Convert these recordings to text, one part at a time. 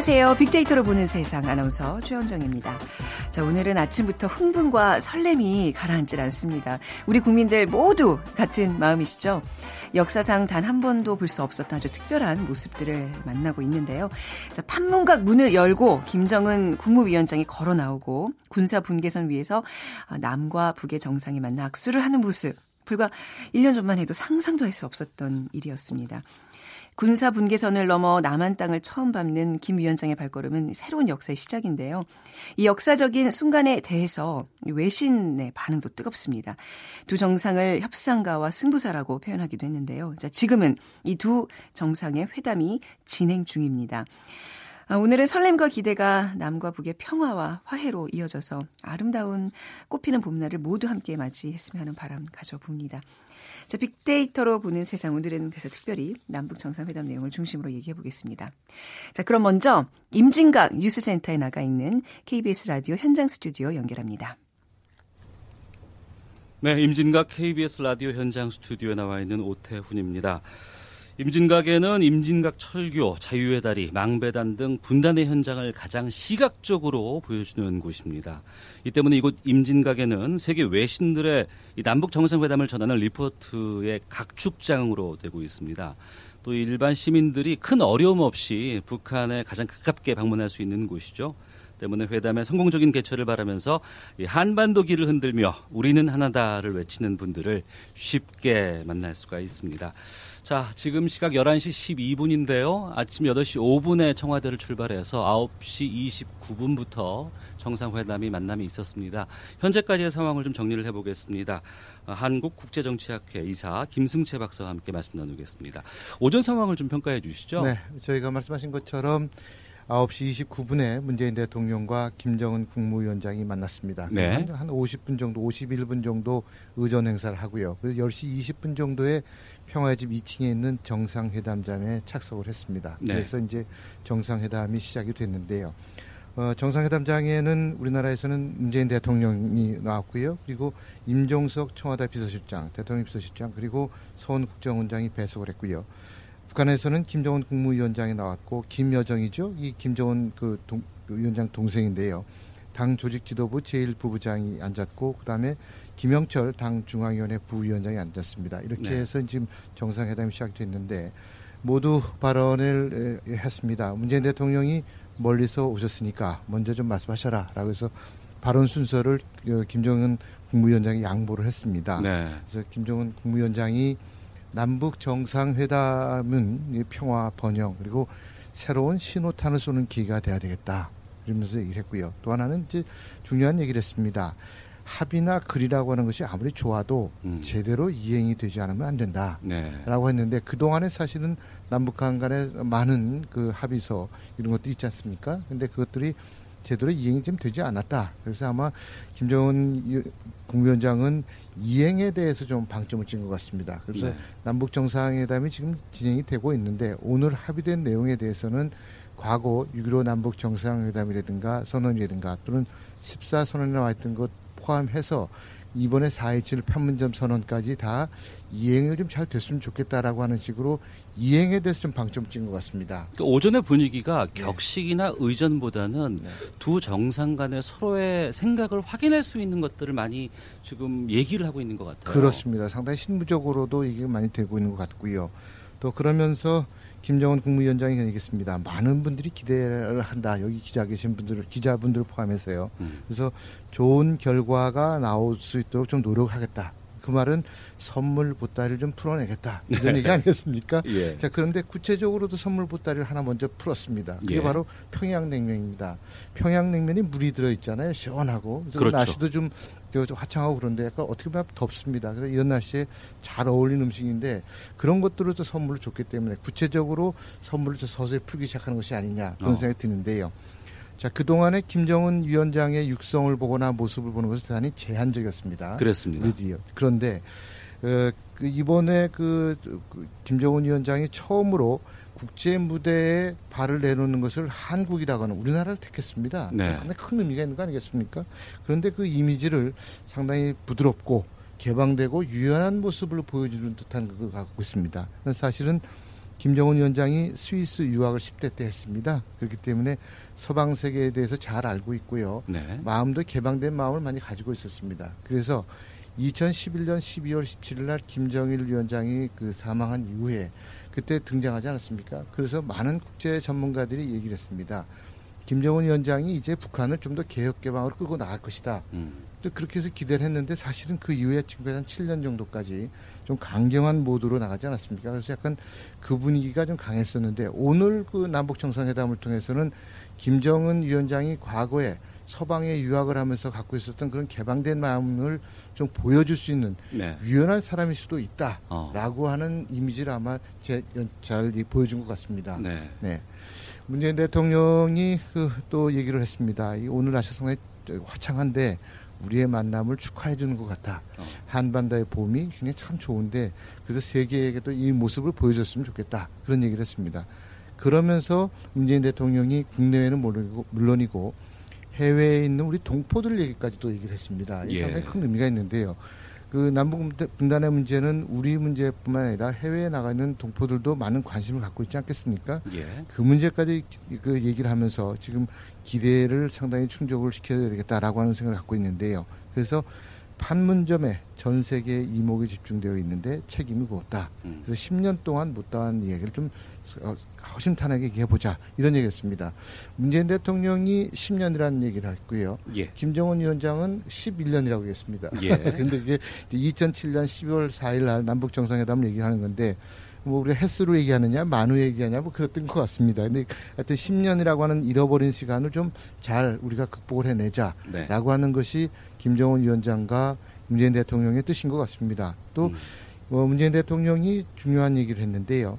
안녕하세요. 빅데이터로 보는 세상 아나운서 최현정입니다. 자, 오늘은 아침부터 흥분과 설렘이 가라앉질 않습니다. 우리 국민들 모두 같은 마음이시죠? 역사상 단 한 번도 볼 수 없었던 아주 특별한 모습들을 만나고 있는데요. 자, 판문각 문을 열고 김정은 국무위원장이 걸어 나오고 군사 분계선 위에서 남과 북의 정상이 만나 악수를 하는 모습. 불과 1년 전만 해도 상상도 할 수 없었던 일이었습니다. 군사 분계선을 넘어 남한 땅을 처음 밟는 김 위원장의 발걸음은 새로운 역사의 시작인데요. 이 역사적인 순간에 대해서 외신의 반응도 뜨겁습니다. 두 정상을 협상가와 승부사라고 표현하기도 했는데요. 자, 지금은 이 두 정상의 회담이 진행 중입니다. 아, 오늘은 설렘과 기대가 남과 북의 평화와 화해로 이어져서 아름다운 꽃피는 봄날을 모두 함께 맞이했으면 하는 바람 가져봅니다. 자, 빅데이터로 보는 세상 오늘은 그래서 특별히 남북 정상회담 내용을 중심으로 얘기해 보겠습니다. 자, 그럼 먼저 임진각 뉴스센터에 나가 있는 KBS 라디오 현장 스튜디오 연결합니다. 네, 임진각 KBS 라디오 현장 스튜디오에 나와 있는 오태훈입니다. 임진각에는 임진각 철교, 자유의 다리, 망배단 등 분단의 현장을 가장 시각적으로 보여주는 곳입니다. 이 때문에 이곳 임진각에는 세계 외신들의 남북 정상회담을 전하는 리포트의 각축장으로 되고 있습니다. 또 일반 시민들이 큰 어려움 없이 북한에 가장 가깝게 방문할 수 있는 곳이죠. 때문에 회담의 성공적인 개최를 바라면서 한반도 길을 흔들며 우리는 하나다를 외치는 분들을 쉽게 만날 수가 있습니다. 자, 지금 시각 11시 12분인데요. 아침 8시 5분에 청와대를 출발해서 9시 29분부터 정상회담이 만남이 있었습니다. 현재까지의 상황을 좀 정리를 해보겠습니다. 한국국제정치학회 이사 김승채 박사와 함께 말씀 나누겠습니다. 오전 상황을 좀 평가해 주시죠. 네, 저희가 말씀하신 것처럼 9시 29분에 문재인 대통령과 김정은 국무위원장이 만났습니다. 네. 한, 한 50분 정도, 51분 정도 의전 행사를 하고요. 그래서 10시 20분 정도에 평화의 집 2층에 있는 정상회담장에 착석을 했습니다. 네. 그래서 이제 정상회담이 시작이 됐는데요. 어, 정상회담장에는 우리나라에서는 문재인 대통령이 나왔고요. 그리고 임종석 청와대 비서실장, 대통령 비서실장, 그리고 서훈 국정원장이 배석을 했고요. 북한에서는 김정은 국무위원장이 나왔고 김여정이죠. 이 김정은 그 동, 그 위원장 동생인데요. 당 조직 지도부 제1부부장이 앉았고 그다음에 김영철 당 중앙위원회 부위원장이 앉았습니다. 이렇게 네. 해서 지금 정상회담이 시작됐는데 모두 발언을 했습니다. 문재인 대통령이 멀리서 오셨으니까 먼저 좀 말씀하셔라라고 해서 발언 순서를 그 김정은 국무위원장이 양보를 했습니다. 네. 그래서 김정은 국무위원장이 남북 정상회담은 평화 번영 그리고 새로운 신호탄을 쏘는 기회가 돼야 되겠다. 이러면서 얘기를 했고요. 또 하나는 이제 중요한 얘기를 했습니다. 합의나 글이라고 하는 것이 아무리 좋아도 음. 제대로 이행이 되지 않으면 안 된다라고 네. 했는데 그 동안에 사실은 남북한 간에 많은 그 합의서 이런 것도 있지 않습니까? 근데 그것들이 제대로 이행이 좀 되지 않았다. 그래서 아마 김정은 국무위원장은 이행에 대해서 좀 방점을 찍은 것 같습니다. 그래서 네. 남북 정상회담이 지금 진행이 되고 있는데 오늘 합의된 내용에 대해서는 과거 6.15 남북 정상회담이라든가 선언이라든가 또는 14 선언에 나와 있던 것 포함해서 이번에 4.27 판문점 선언까지 다 이행을 좀 잘 됐으면 좋겠다라고 하는 식으로 이행에 대해서 좀 방점 찍은 것 같습니다. 그러니까 오전의 분위기가 네. 격식이나 의전보다는 네. 두 정상 간의 서로의 생각을 확인할 수 있는 것들을 많이 지금 얘기를 하고 있는 것 같아요. 그렇습니다. 상당히 실무적으로도 이게 많이 되고 있는 것 같고요. 또 그러면서 김정은 국무위원장이 얘기했습니다. 많은 분들이 기대를 한다. 여기 기자 계신 분들, 기자분들 포함해서요. 음. 그래서 좋은 결과가 나올 수 있도록 좀 노력하겠다. 그 말은 선물 보따리를 좀 풀어내겠다 이런 얘기 아니겠습니까? 예. 자 그런데 구체적으로도 선물 보따리를 하나 먼저 풀었습니다. 그게 예. 바로 평양냉면입니다. 평양냉면이 물이 들어 있잖아요, 시원하고 그렇죠. 날씨도 좀 화창하고 그런데 약간 어떻게 보면 덥습니다. 그래서 이런 날씨에 잘 어울리는 음식인데 그런 것들을 또 선물을 줬기 때문에 구체적으로 선물을 서서히 풀기 시작하는 것이 아니냐 그런 어. 생각이 드는데요. 자, 그동안에 김정은 위원장의 육성을 보거나 모습을 보는 것은 대단히 제한적이었습니다. 그렇습니다. 미디어. 그런데 어, 그 이번에 그, 그 김정은 위원장이 처음으로 국제 무대에 발을 내놓는 것을 한국이라고 하는 우리나라를 택했습니다. 네. 상당히 큰 의미가 있는 거 아니겠습니까? 그런데 그 이미지를 상당히 부드럽고 개방되고 유연한 모습을 보여주는 듯한 그걸 갖고 있습니다. 사실은 김정은 위원장이 스위스 유학을 10대 때 했습니다. 그렇기 때문에 서방 세계에 대해서 잘 알고 있고요. 네. 마음도 개방된 마음을 많이 가지고 있었습니다. 그래서 2011년 12월 17일 날 김정일 위원장이 그 사망한 이후에 그때 등장하지 않았습니까? 그래서 많은 국제 전문가들이 얘기를 했습니다. 김정은 위원장이 이제 북한을 좀 더 개혁 개방으로 끌고 나갈 것이다. 음. 또 그렇게 해서 기대를 했는데 사실은 그 이후에 지금까지 한 7년 정도까지 좀 강경한 모드로 나가지 않았습니까? 그래서 약간 그 분위기가 좀 강했었는데 오늘 그 남북 정상회담을 통해서는 김정은 위원장이 과거에 서방에 유학을 하면서 갖고 있었던 그런 개방된 마음을 좀 보여줄 수 있는 네. 유연한 사람일 수도 있다라고 어. 하는 이미지를 아마 제, 잘 보여준 것 같습니다. 네. 네. 문재인 대통령이 그 또 얘기를 했습니다. 오늘 날씨 상당히 화창한데 우리의 만남을 축하해 주는 것 같다. 어. 한반도의 봄이 굉장히 참 좋은데 그래서 세계에게도 이 모습을 보여줬으면 좋겠다. 그런 얘기를 했습니다. 그러면서 문재인 대통령이 국내에는 물론이고, 물론이고 해외에 있는 우리 동포들 얘기까지도 얘기를 했습니다. 이 예. 상당히 큰 의미가 있는데요. 그 남북 분단의 문제는 우리 문제뿐만 아니라 해외에 나가 있는 동포들도 많은 관심을 갖고 있지 않겠습니까? 예. 그 문제까지 그 얘기를 하면서 지금 기대를 상당히 충족을 시켜야 되겠다라고 하는 생각을 갖고 있는데요. 그래서 판문점에 전 세계 이목이 집중되어 있는데 책임이 무겁다. 음. 그래서 10년 동안 못다한 이야기를 좀 어, 허심탄회하게 얘기해보자 이런 얘기였습니다. 문재인 대통령이 10년이라는 얘기를 했고요. 예. 김정은 위원장은 11년이라고 했습니다. 예. 근데 이게 2007년 12월 4일 날 남북 정상회담을 얘기하는 건데 뭐 우리가 횟수로 얘기하느냐 만우 얘기하냐 뭐 그랬던 것 같습니다. 근데 하여튼 10년이라고 하는 잃어버린 시간을 좀 잘 우리가 극복을 해내자라고 네. 하는 것이 김정은 위원장과 문재인 대통령의 뜻인 것 같습니다. 또 음. 어, 문재인 대통령이 중요한 얘기를 했는데요.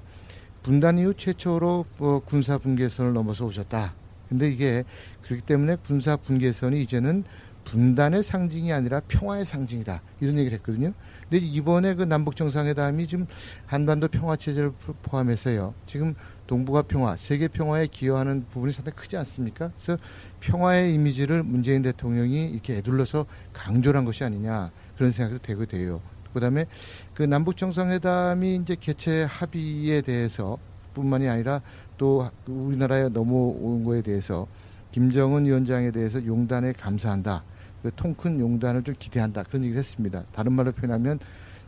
분단 이후 최초로 어, 군사 분계선을 넘어서 오셨다. 근데 이게 그렇기 때문에 군사 분계선이 이제는 분단의 상징이 아니라 평화의 상징이다. 이런 얘기를 했거든요. 근데 이번에 그 남북 정상회담이 지금 한반도 평화 체제를 포함해서요. 지금 동북아 평화, 세계 평화에 기여하는 부분이 상당히 크지 않습니까? 그래서 평화의 이미지를 문재인 대통령이 이렇게 애둘러서 강조한 를 것이 아니냐 그런 생각도 되고 돼요. 그다음에 그 남북 정상회담이 이제 개최 합의에 대해서 뿐만이 아니라 또 우리나라에 넘어온 거에 대해서 김정은 위원장에 대해서 용단에 감사한다. 그 통큰 용단을 좀 기대한다. 그런 얘기를 했습니다. 다른 말로 표현하면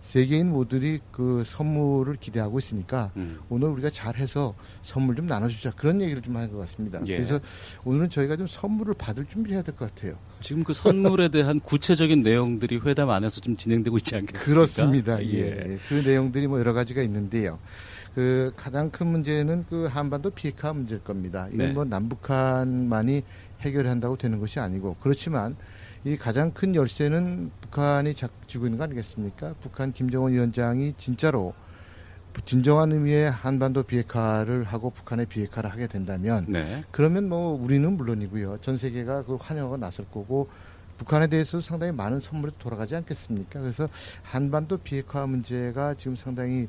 세계인 모두들이 그 선물을 기대하고 있으니까 음. 오늘 우리가 잘해서 선물 좀 나눠주자 그런 얘기를 좀 하는 것 같습니다. 예. 그래서 오늘은 저희가 좀 선물을 받을 준비를 해야 될 것 같아요. 지금 그 선물에 대한 구체적인 내용들이 회담 안에서 좀 진행되고 있지 않겠습니까? 그렇습니다. 예. 예. 그 내용들이 뭐 여러 가지가 있는데요. 그 가장 큰 문제는 그 한반도 비핵화 문제일 겁니다. 이건 네. 뭐 남북한만이 해결한다고 되는 것이 아니고 그렇지만 이 가장 큰 열쇠는 북한이 쥐고 있는 거 아니겠습니까? 북한 김정은 위원장이 진짜로 진정한 의미의 한반도 비핵화를 하고 북한의 비핵화를 하게 된다면 네. 그러면 뭐 우리는 물론이고요. 전 세계가 그 환영하고 나설 거고 북한에 대해서 상당히 많은 선물이 돌아가지 않겠습니까? 그래서 한반도 비핵화 문제가 지금 상당히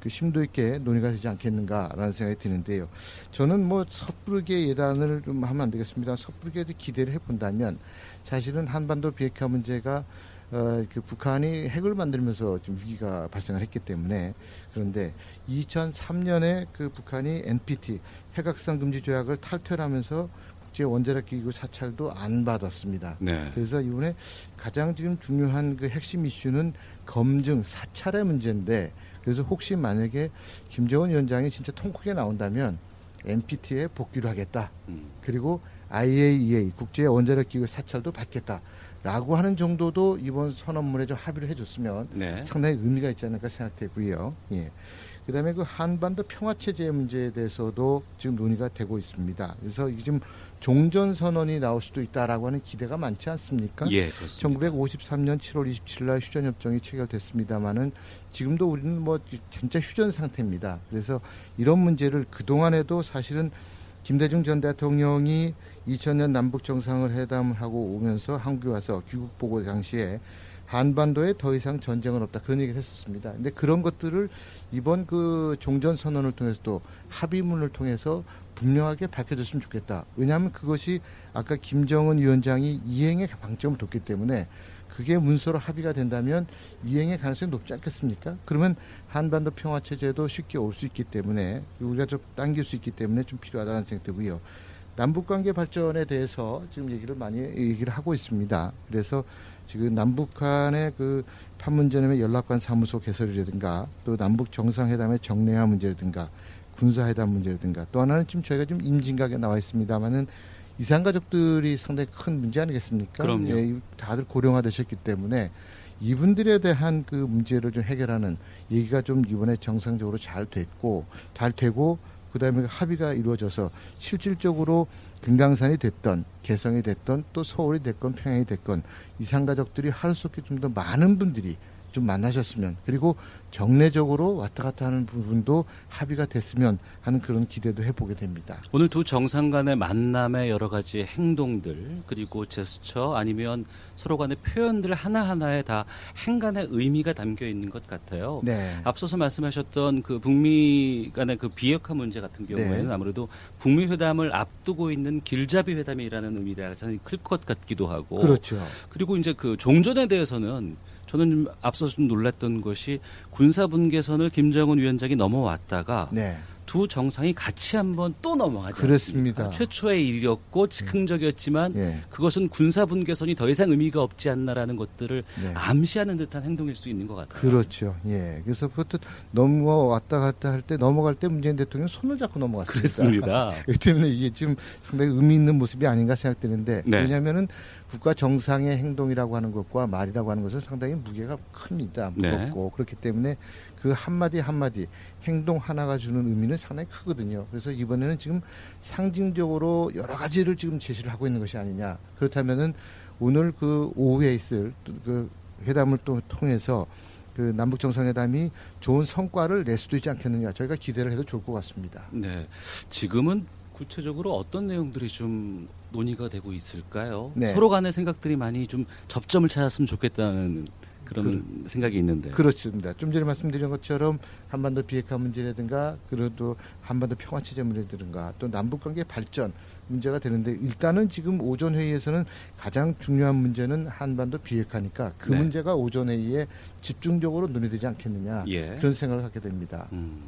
그 심도 있게 논의가 되지 않겠는가라는 생각이 드는데요. 저는 뭐 섣부르게 예단을 좀 하면 안 되겠습니다. 섣부르게 기대를 해본다면 사실은 한반도 비핵화 문제가 어, 그 북한이 핵을 만들면서 좀 위기가 발생을 했기 때문에 그런데 2003년에 그 북한이 NPT 핵확산 금지 조약을 탈퇴하면서 국제 원자력 기구 사찰도 안 받았습니다. 네. 그래서 이번에 가장 지금 중요한 그 핵심 이슈는 검증 사찰의 문제인데 그래서 혹시 만약에 김정은 위원장이 진짜 통크게 나온다면 NPT에 복귀를 하겠다. 음. 그리고 IAEA 국제 원자력 기구 사찰도 받겠다라고 하는 정도도 이번 선언문에 좀 합의를 해줬으면 네. 상당히 의미가 있지 않을까 생각되고요. 예. 그다음에 그 한반도 평화 체제 문제에 대해서도 지금 논의가 되고 있습니다. 그래서 이게 지금 종전 선언이 나올 수도 있다라고 하는 기대가 많지 않습니까? 예, 그렇습니다. 1953년 7월 27일 날 휴전 협정이 체결됐습니다마는 지금도 우리는 뭐 진짜 휴전 상태입니다. 그래서 이런 문제를 그 동안에도 사실은 김대중 전 대통령이 2000년 남북 정상회담을 하고 오면서 한국에 와서 귀국 보고 당시에 한반도에 더 이상 전쟁은 없다 그런 얘기를 했었습니다. 근데 그런 것들을 이번 그 종전 선언을 통해서도 합의문을 통해서 분명하게 밝혀졌으면 좋겠다. 왜냐하면 그것이 아까 김정은 위원장이 이행의 방점을 뒀기 때문에 그게 문서로 합의가 된다면 이행의 가능성이 높지 않겠습니까? 그러면 한반도 평화 체제도 쉽게 올 수 있기 때문에 우리가 좀 당길 수 있기 때문에 좀 필요하다는 생각이 들고요. 남북 관계 발전에 대해서 지금 얘기를 많이 얘기를 하고 있습니다. 그래서 지금 남북 한의 그 판문점의 연락관 사무소 개설이라든가 또 남북 정상회담의 정례화 문제라든가 군사회담 문제라든가 또 하나는 지금 저희가 지금 임진각에 나와 있습니다만은 이산 가족들이 상당히 큰 문제 아니겠습니까? 그럼요. 예, 다들 고령화되셨기 때문에 이분들에 대한 그 문제를 좀 해결하는 얘기가 좀 이번에 정상적으로 잘 됐고 잘 되고 그다음에 합의가 이루어져서 실질적으로 금강산이 됐던 개성이 됐던 또 서울이 됐건 평양이 됐건 이산 가족들이 하루 속에 좀 더 많은 분들이 좀 만나셨으면 그리고 정례적으로 왔다 갔다 하는 부분도 합의가 됐으면 하는 그런 기대도 해보게 됩니다. 오늘 두 정상 간의 만남의 여러 가지 행동들 그리고 제스처 아니면 서로 간의 표현들 하나하나에 다 행간의 의미가 담겨 있는 것 같아요. 네. 앞서서 말씀하셨던 그 북미 간의 그 비핵화 문제 같은 경우에는 네. 아무래도 북미 회담을 앞두고 있는 길잡이 회담이라는 의미가 가장 클것 같기도 하고 그렇죠. 그리고 이제 그 종전에 대해서는 저는 좀 앞서서 좀 놀랐던 것이 군사 분계선을 김정은 위원장이 넘어왔다가 네. 두 정상이 같이 한번 또 넘어가죠. 그렇습니다. 최초의 일이었고 즉흥적이었지만 네. 그것은 군사 분계선이 더 이상 의미가 없지 않나라는 것들을 네. 암시하는 듯한 행동일 수 있는 것 같아요. 그렇죠. 예. 그래서 그것도 넘어왔다 갔다 할 때 넘어갈 때 문재인 대통령 손을 잡고 넘어갔습니다. 그렇습니다. 그 때문에 이게 지금 상당히 의미 있는 모습이 아닌가 생각되는데 네. 왜냐하면은 국가 정상의 행동이라고 하는 것과 말이라고 하는 것은 상당히 무게가 큽니다. 무겁고 네. 그렇기 때문에 그 한마디 한마디 행동 하나가 주는 의미는 상당히 크거든요. 그래서 이번에는 지금 상징적으로 여러 가지를 지금 제시를 하고 있는 것이 아니냐. 그렇다면은 오늘 그 오후에 있을 그 회담을 또 통해서 그 남북 정상회담이 좋은 성과를 낼 수도 있지 않겠느냐. 저희가 기대를 해도 좋을 것 같습니다. 네. 지금은 구체적으로 어떤 내용들이 좀 논의가 되고 있을까요? 네. 서로 간의 생각들이 많이 좀 접점을 찾았으면 좋겠다는 그런 그, 생각이 있는데. 그렇습니다. 좀 전에 말씀드린 것처럼 한반도 비핵화 문제라든가 그래도 한반도 평화 체제 문제라든가 또 남북 관계 발전 문제가 되는데 일단은 지금 오전 회의에서는 가장 중요한 문제는 한반도 비핵화니까 그 네. 문제가 오전 회의에 집중적으로 논의되지 않겠느냐 예. 그런 생각을 갖게 됩니다. 음.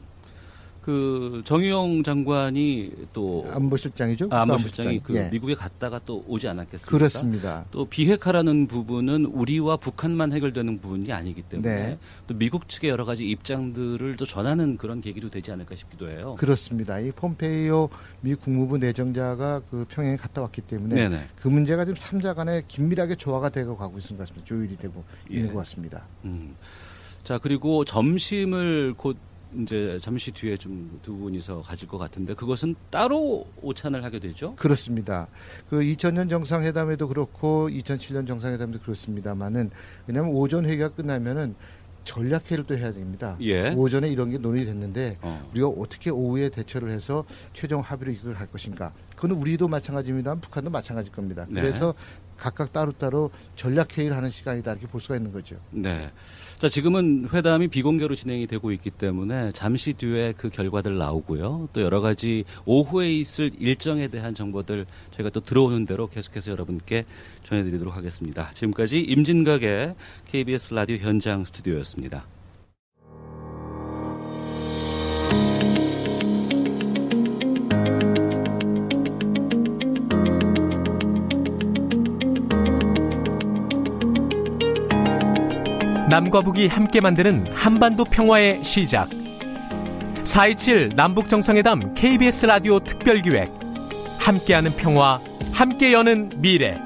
그 정의용 장관이 또 안보실장이죠. 아, 안보실장이 그 예. 미국에 갔다가 또 오지 않았겠습니까? 그렇습니다. 또 비핵화라는 부분은 우리와 북한만 해결되는 부분이 아니기 때문에 네. 또 미국 측의 여러 가지 입장들을 또 전하는 그런 계기도 되지 않을까 싶기도 해요. 그렇습니다. 이 폼페이오 미 국무부 내정자가 그 평양에 갔다 왔기 때문에 네네. 그 문제가 지금 삼자 간에 긴밀하게 조화가 되고 가고 있는 것 같습니다. 조율이 되고 예. 있는 것 같습니다. 음. 자 그리고 점심을 곧 이제 잠시 뒤에 좀 두 분이서 가질 것 같은데 그것은 따로 오찬을 하게 되죠? 그렇습니다. 그 2000년 정상회담에도 그렇고 2007년 정상회담도 그렇습니다만은 왜냐하면 오전 회의가 끝나면은 전략회의를 또 해야 됩니다. 예. 오전에 이런 게 논의됐는데 어. 우리가 어떻게 오후에 대처를 해서 최종 합의로 이걸 할 것인가. 그건 우리도 마찬가지입니다. 북한도 마찬가지일 겁니다. 네. 그래서 각각 따로따로 전략회의를 하는 시간이다 이렇게 볼 수가 있는 거죠. 네. 자, 지금은 회담이 비공개로 진행이 되고 있기 때문에 잠시 뒤에 그 결과들 나오고요. 또 여러 가지 오후에 있을 일정에 대한 정보들 저희가 또 들어오는 대로 계속해서 여러분께 전해드리도록 하겠습니다. 지금까지 임진각의 KBS 라디오 현장 스튜디오였습니다. 남과 북이 함께 만드는 한반도 평화의 시작. 4.27 남북 정상회담 KBS 라디오 특별기획. 함께하는 평화, 함께 여는 미래.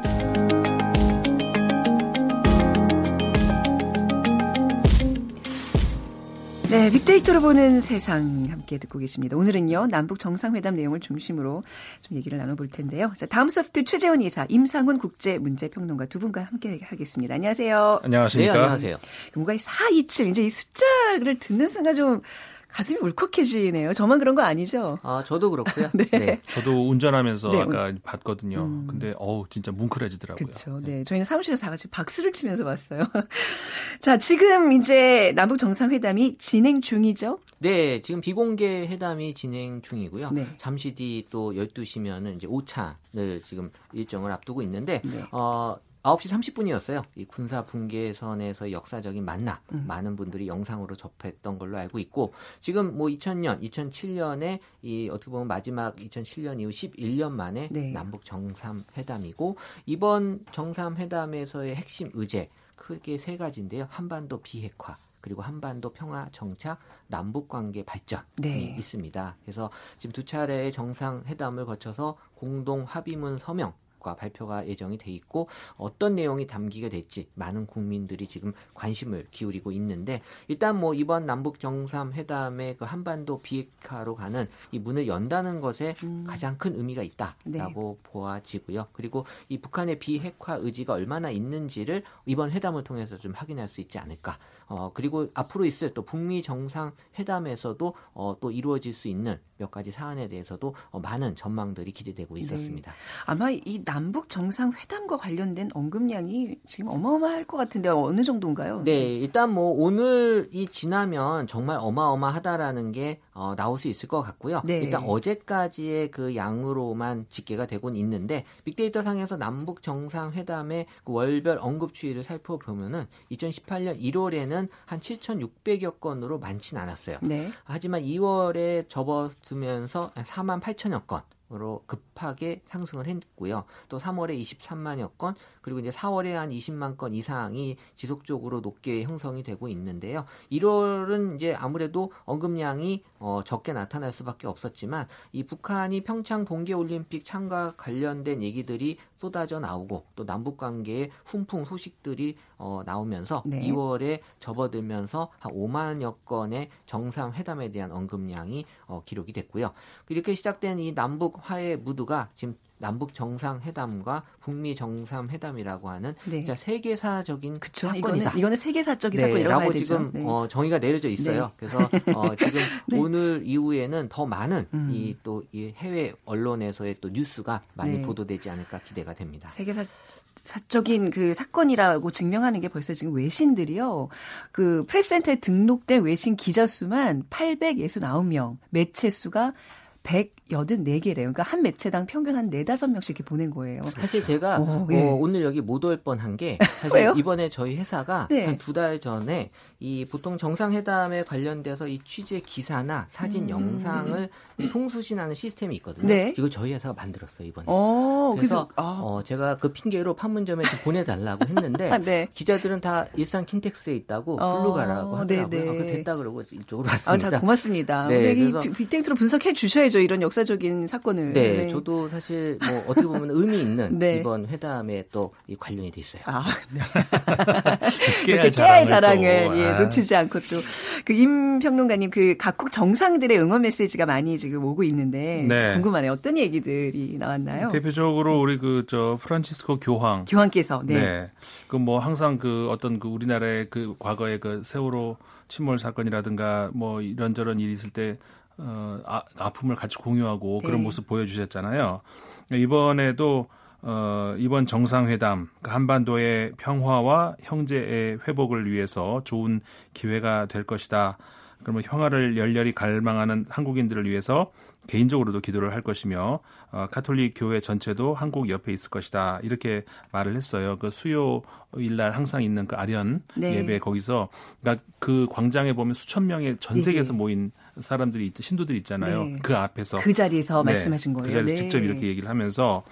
네, 빅데이터로 보는 세상 함께 듣고 계십니다. 오늘은요, 남북 정상회담 내용을 중심으로 좀 얘기를 나눠볼 텐데요. 자, 다음 소프트 최재원 이사, 임상훈 국제문제평론가 두 분과 함께 하겠습니다. 안녕하세요. 안녕하십니까. 네, 안녕하세요. 뭔가 427, 이제 이 숫자를 듣는 순간 좀 가슴이 울컥해지네요. 저만 그런 거 아니죠? 아, 저도 그렇고요. 네. 네. 저도 운전하면서 네. 아까 봤거든요. 음. 근데 어우, 진짜 뭉클해지더라고요. 그렇죠. 네. 저희는 사무실에서 다 같이 박수를 치면서 봤어요. 자, 지금 이제 남북 정상회담이 진행 중이죠? 네, 지금 비공개 회담이 진행 중이고요. 네. 잠시 뒤 또 12시면은 이제 오차를 지금 일정을 앞두고 있는데 네. 어 9시 30분이었어요. 이 군사 분계선에서 역사적인 만남 음. 많은 분들이 영상으로 접했던 걸로 알고 있고 지금 뭐 2000년, 2007년에 이 어떻게 보면 마지막 2007년 이후 11년 만에 네. 남북 정상회담이고 이번 정상회담에서의 핵심 의제 크게 세 가지인데요. 한반도 비핵화 그리고 한반도 평화 정착, 남북 관계 발전이 네. 있습니다. 그래서 지금 두 차례의 정상회담을 거쳐서 공동 합의문 서명 과 발표가 예정이 돼 있고 어떤 내용이 담기게 될지 많은 국민들이 지금 관심을 기울이고 있는데 일단 뭐 이번 남북 정상 회담의 그 한반도 비핵화로 가는 이 문을 연다는 것에 음. 가장 큰 의미가 있다라고 네. 보아지고요. 그리고 이 북한의 비핵화 의지가 얼마나 있는지를 이번 회담을 통해서 좀 확인할 수 있지 않을까. 어 그리고 앞으로 있을 또 북미 정상 회담에서도 어, 또 이루어질 수 있는 몇 가지 사안에 대해서도 어, 많은 전망들이 기대되고 네. 있었습니다. 네. 아마 이 남북 정상 회담과 관련된 언급량이 지금 어마어마할 것 같은데 어느 정도인가요? 네, 일단 뭐 오늘이 지나면 정말 어마어마하다라는 게 어, 나올 수 있을 것 같고요. 네. 일단 어제까지의 그 양으로만 집계가 되곤 있는데 빅데이터 상에서 남북 정상 회담의 그 월별 언급 추이를 살펴보면은 2018년 1월에는 한 7,600여 건으로 많진 않았어요. 네. 하지만 2월에 접어들면서 4만 8천여 건. 으로 급하게 상승을 했고요. 또 3월에 23만여 건, 그리고 이제 4월에 한 20만 건 이상이 지속적으로 높게 형성이 되고 있는데요. 1월은 이제 아무래도 언급량이 어, 적게 나타날 수밖에 없었지만 이 북한이 평창 동계 올림픽 참가 관련된 얘기들이 쏟아져 나오고 또 남북 관계의 훈풍 소식들이 어, 나오면서 네. 2월에 접어들면서 한 5만여 건의 정상회담에 대한 언급량이 어, 기록이 됐고요. 이렇게 시작된 이 남북 화해 무드가 지금 남북 정상회담과 북미 정상회담이라고 하는 네. 진짜 세계사적인 그쵸, 사건이다. 이거는, 이거는 세계사적인 네, 사건이라고 지금 네. 어, 정의가 내려져 있어요. 네. 그래서 어, 지금 네. 오늘 이후에는 더 많은 음. 이또 이 해외 언론에서의 또 뉴스가 많이 네. 보도되지 않을까 기대가 됩니다. 세계사 사적인 그 사건이라고 증명하는 게 벌써 지금 외신들이요. 그 프레스센터에 등록된 외신 기자 수만 869명, 매체 수가 184개래요. 그러니까 한 매체당 평균 한 4, 5명씩 이렇게 보낸 거예요. 사실 제가 오, 예. 어, 오늘 여기 못 올 뻔한 게 사실 이번에 저희 회사가 네. 한두 달 전에 이 보통 정상회담에 관련돼서 이 취재 기사나 사진 음. 영상을 송수신하는 시스템이 있거든요. 네. 이걸 저희 회사가 만들었어요, 이번에. 오, 그래서, 그래서 아. 어, 제가 그 핑계로 판문점에 좀 보내달라고 했는데 아, 네. 기자들은 다 일산 킨텍스에 있다고 어, 글로 가라고 하더라고요. 네, 네. 아, 됐다 그러고 이쪽으로 왔습니다. 아, 자, 고맙습니다. 네, 빅데이터로 분석해 주셔야죠. 이런 역사적인 사건을. 네, 네. 저도 사실 뭐 어떻게 보면 의미 있는 네. 이번 회담에 또 관련이 돼 있어요. 아, 네. 이렇게 깨알 자랑을 예, 아. 놓치지 않고 또 그 임 평론가님 그 각국 정상들의 응원 메시지가 많이 지금 오고 있는데 네. 궁금하네요. 어떤 얘기들이 나왔나요? 대표적으로 우리 그 저 프란치스코 교황 교황께서 네. 네. 그뭐 항상 그 어떤 그 우리나라의 그 과거의 그 세월호 침몰 사건이라든가 뭐 이런저런 일이 있을 때 어, 아, 아픔을 같이 공유하고 그런 네. 모습 보여주셨잖아요. 이번에도 어, 이번 정상회담 그 한반도의 평화와 형제의 회복을 위해서 좋은 기회가 될 것이다. 그러면 평화를 열렬히 갈망하는 한국인들을 위해서 개인적으로도 기도를 할 것이며 어, 카톨릭 교회 전체도 한국 옆에 있을 것이다 이렇게 말을 했어요. 그 수요일 날 항상 있는 그 아련 네. 예배 거기서 그러니까 그 광장에 보면 수천 명의 전 세계에서 네. 모인 사람들이 있, 신도들이 있잖아요. 네. 그 앞에서 그 자리에서 네. 말씀하신 거예요. 그 자리에서 네. 직접 이렇게 얘기를 하면서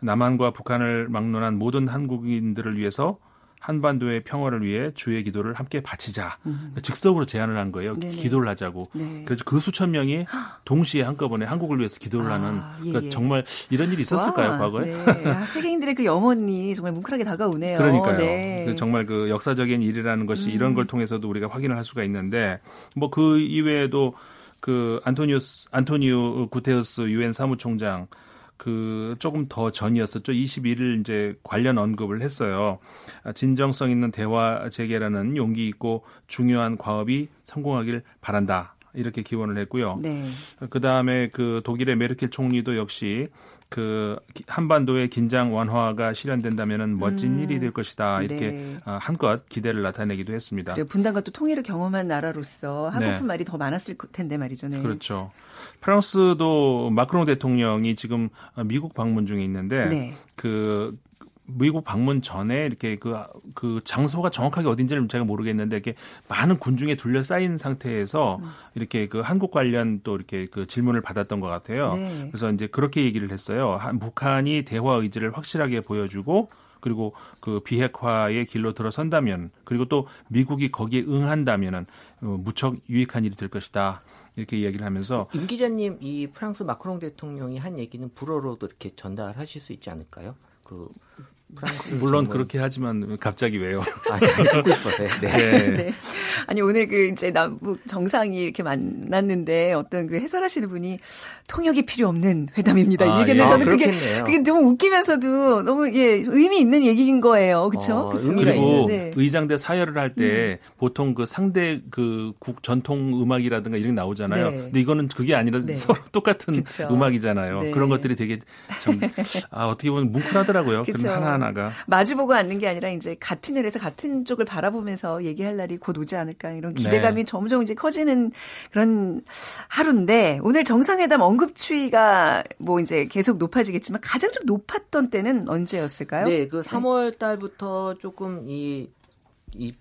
남한과 북한을 막론한 모든 한국인들을 위해서 한반도의 평화를 위해 주의 기도를 함께 바치자. 음. 즉석으로 제안을 한 거예요. 네네. 기도를 하자고. 네. 그래서 그 수천 명이 동시에 한꺼번에 한국을 위해서 기도를 아, 하는 예, 그러니까 예. 정말 이런 일이 있었을까요, 와, 과거에? 네. 아, 세계인들의 그 염원이 정말 뭉클하게 다가오네요. 그러니까요. 네. 그 정말 그 역사적인 일이라는 것이 음. 이런 걸 통해서도 우리가 확인을 할 수가 있는데 뭐 그 이외에도 그 안토니우스 안토니우 구테우스 유엔 사무총장 그 조금 더 전이었었죠. 21일 이제 관련 언급을 했어요. 아, 진정성 있는 대화 재개라는 용기 있고 중요한 과업이 성공하길 바란다. 이렇게 기원을 했고요. 네. 그 다음에 그 독일의 메르켈 총리도 역시 그 한반도의 긴장 완화가 실현된다면 멋진 음. 일이 될 것이다 이렇게 네. 아, 한껏 기대를 나타내기도 했습니다. 그래 분단과 또 통일을 경험한 나라로서 하고픈 네. 말이 더 많았을 텐데 말이죠. 네. 그렇죠. 프랑스도 마크롱 대통령이 지금 미국 방문 중에 있는데 네. 그 미국 방문 전에 이렇게 그, 그 장소가 정확하게 어딘지를 제가 모르겠는데 이렇게 많은 군중에 둘러싸인 상태에서 음. 이렇게 그 한국 관련 또 이렇게 그 질문을 받았던 것 같아요. 네. 그래서 이제 그렇게 얘기를 했어요. 한, 북한이 대화 의지를 확실하게 보여주고 그리고 그 비핵화의 길로 들어선다면 그리고 또 미국이 거기에 응한다면은 어, 무척 유익한 일이 될 것이다. 이렇게 이야기를 하면서 임 기자님 이 프랑스 마크롱 대통령이 한 얘기는 불어로도 이렇게 전달하실 수 있지 않을까요? 그 프랑스 물론 정권. 그렇게 하지만 갑자기 왜요? 아, 듣고 싶어서요. 네. 네. 네. 아니 오늘 그 이제 남북 정상이 이렇게 만났는데 어떤 그 해설하시는 분이 통역이 필요 없는 회담입니다. 아, 이 얘기는 예. 저는 아, 그게 그게 너무 웃기면서도 너무 예 의미 있는 얘기인 거예요. 그렇죠? 어, 그리고 네. 의장대 사열을 할때 음. 보통 그 상대 그 국 전통 음악이라든가 이런 게 나오잖아요. 네. 근데 이거는 그게 아니라 네. 서로 똑같은 그쵸. 음악이잖아요. 네. 그런 것들이 되게 참 아, 어떻게 보면 뭉클하더라고요. 그런 하나 하나가 마주보고 앉는 게 아니라 이제 같은 일에서 같은 쪽을 바라보면서 얘기할 날이 곧 오지 않을까 이런 기대감이 네. 점점 이제 커지는 그런 하루인데 오늘 정상회담 언급 추이가 뭐 이제 계속 높아지겠지만 가장 좀 높았던 때는 언제였을까요? 네, 그 3월 달부터 조금 이이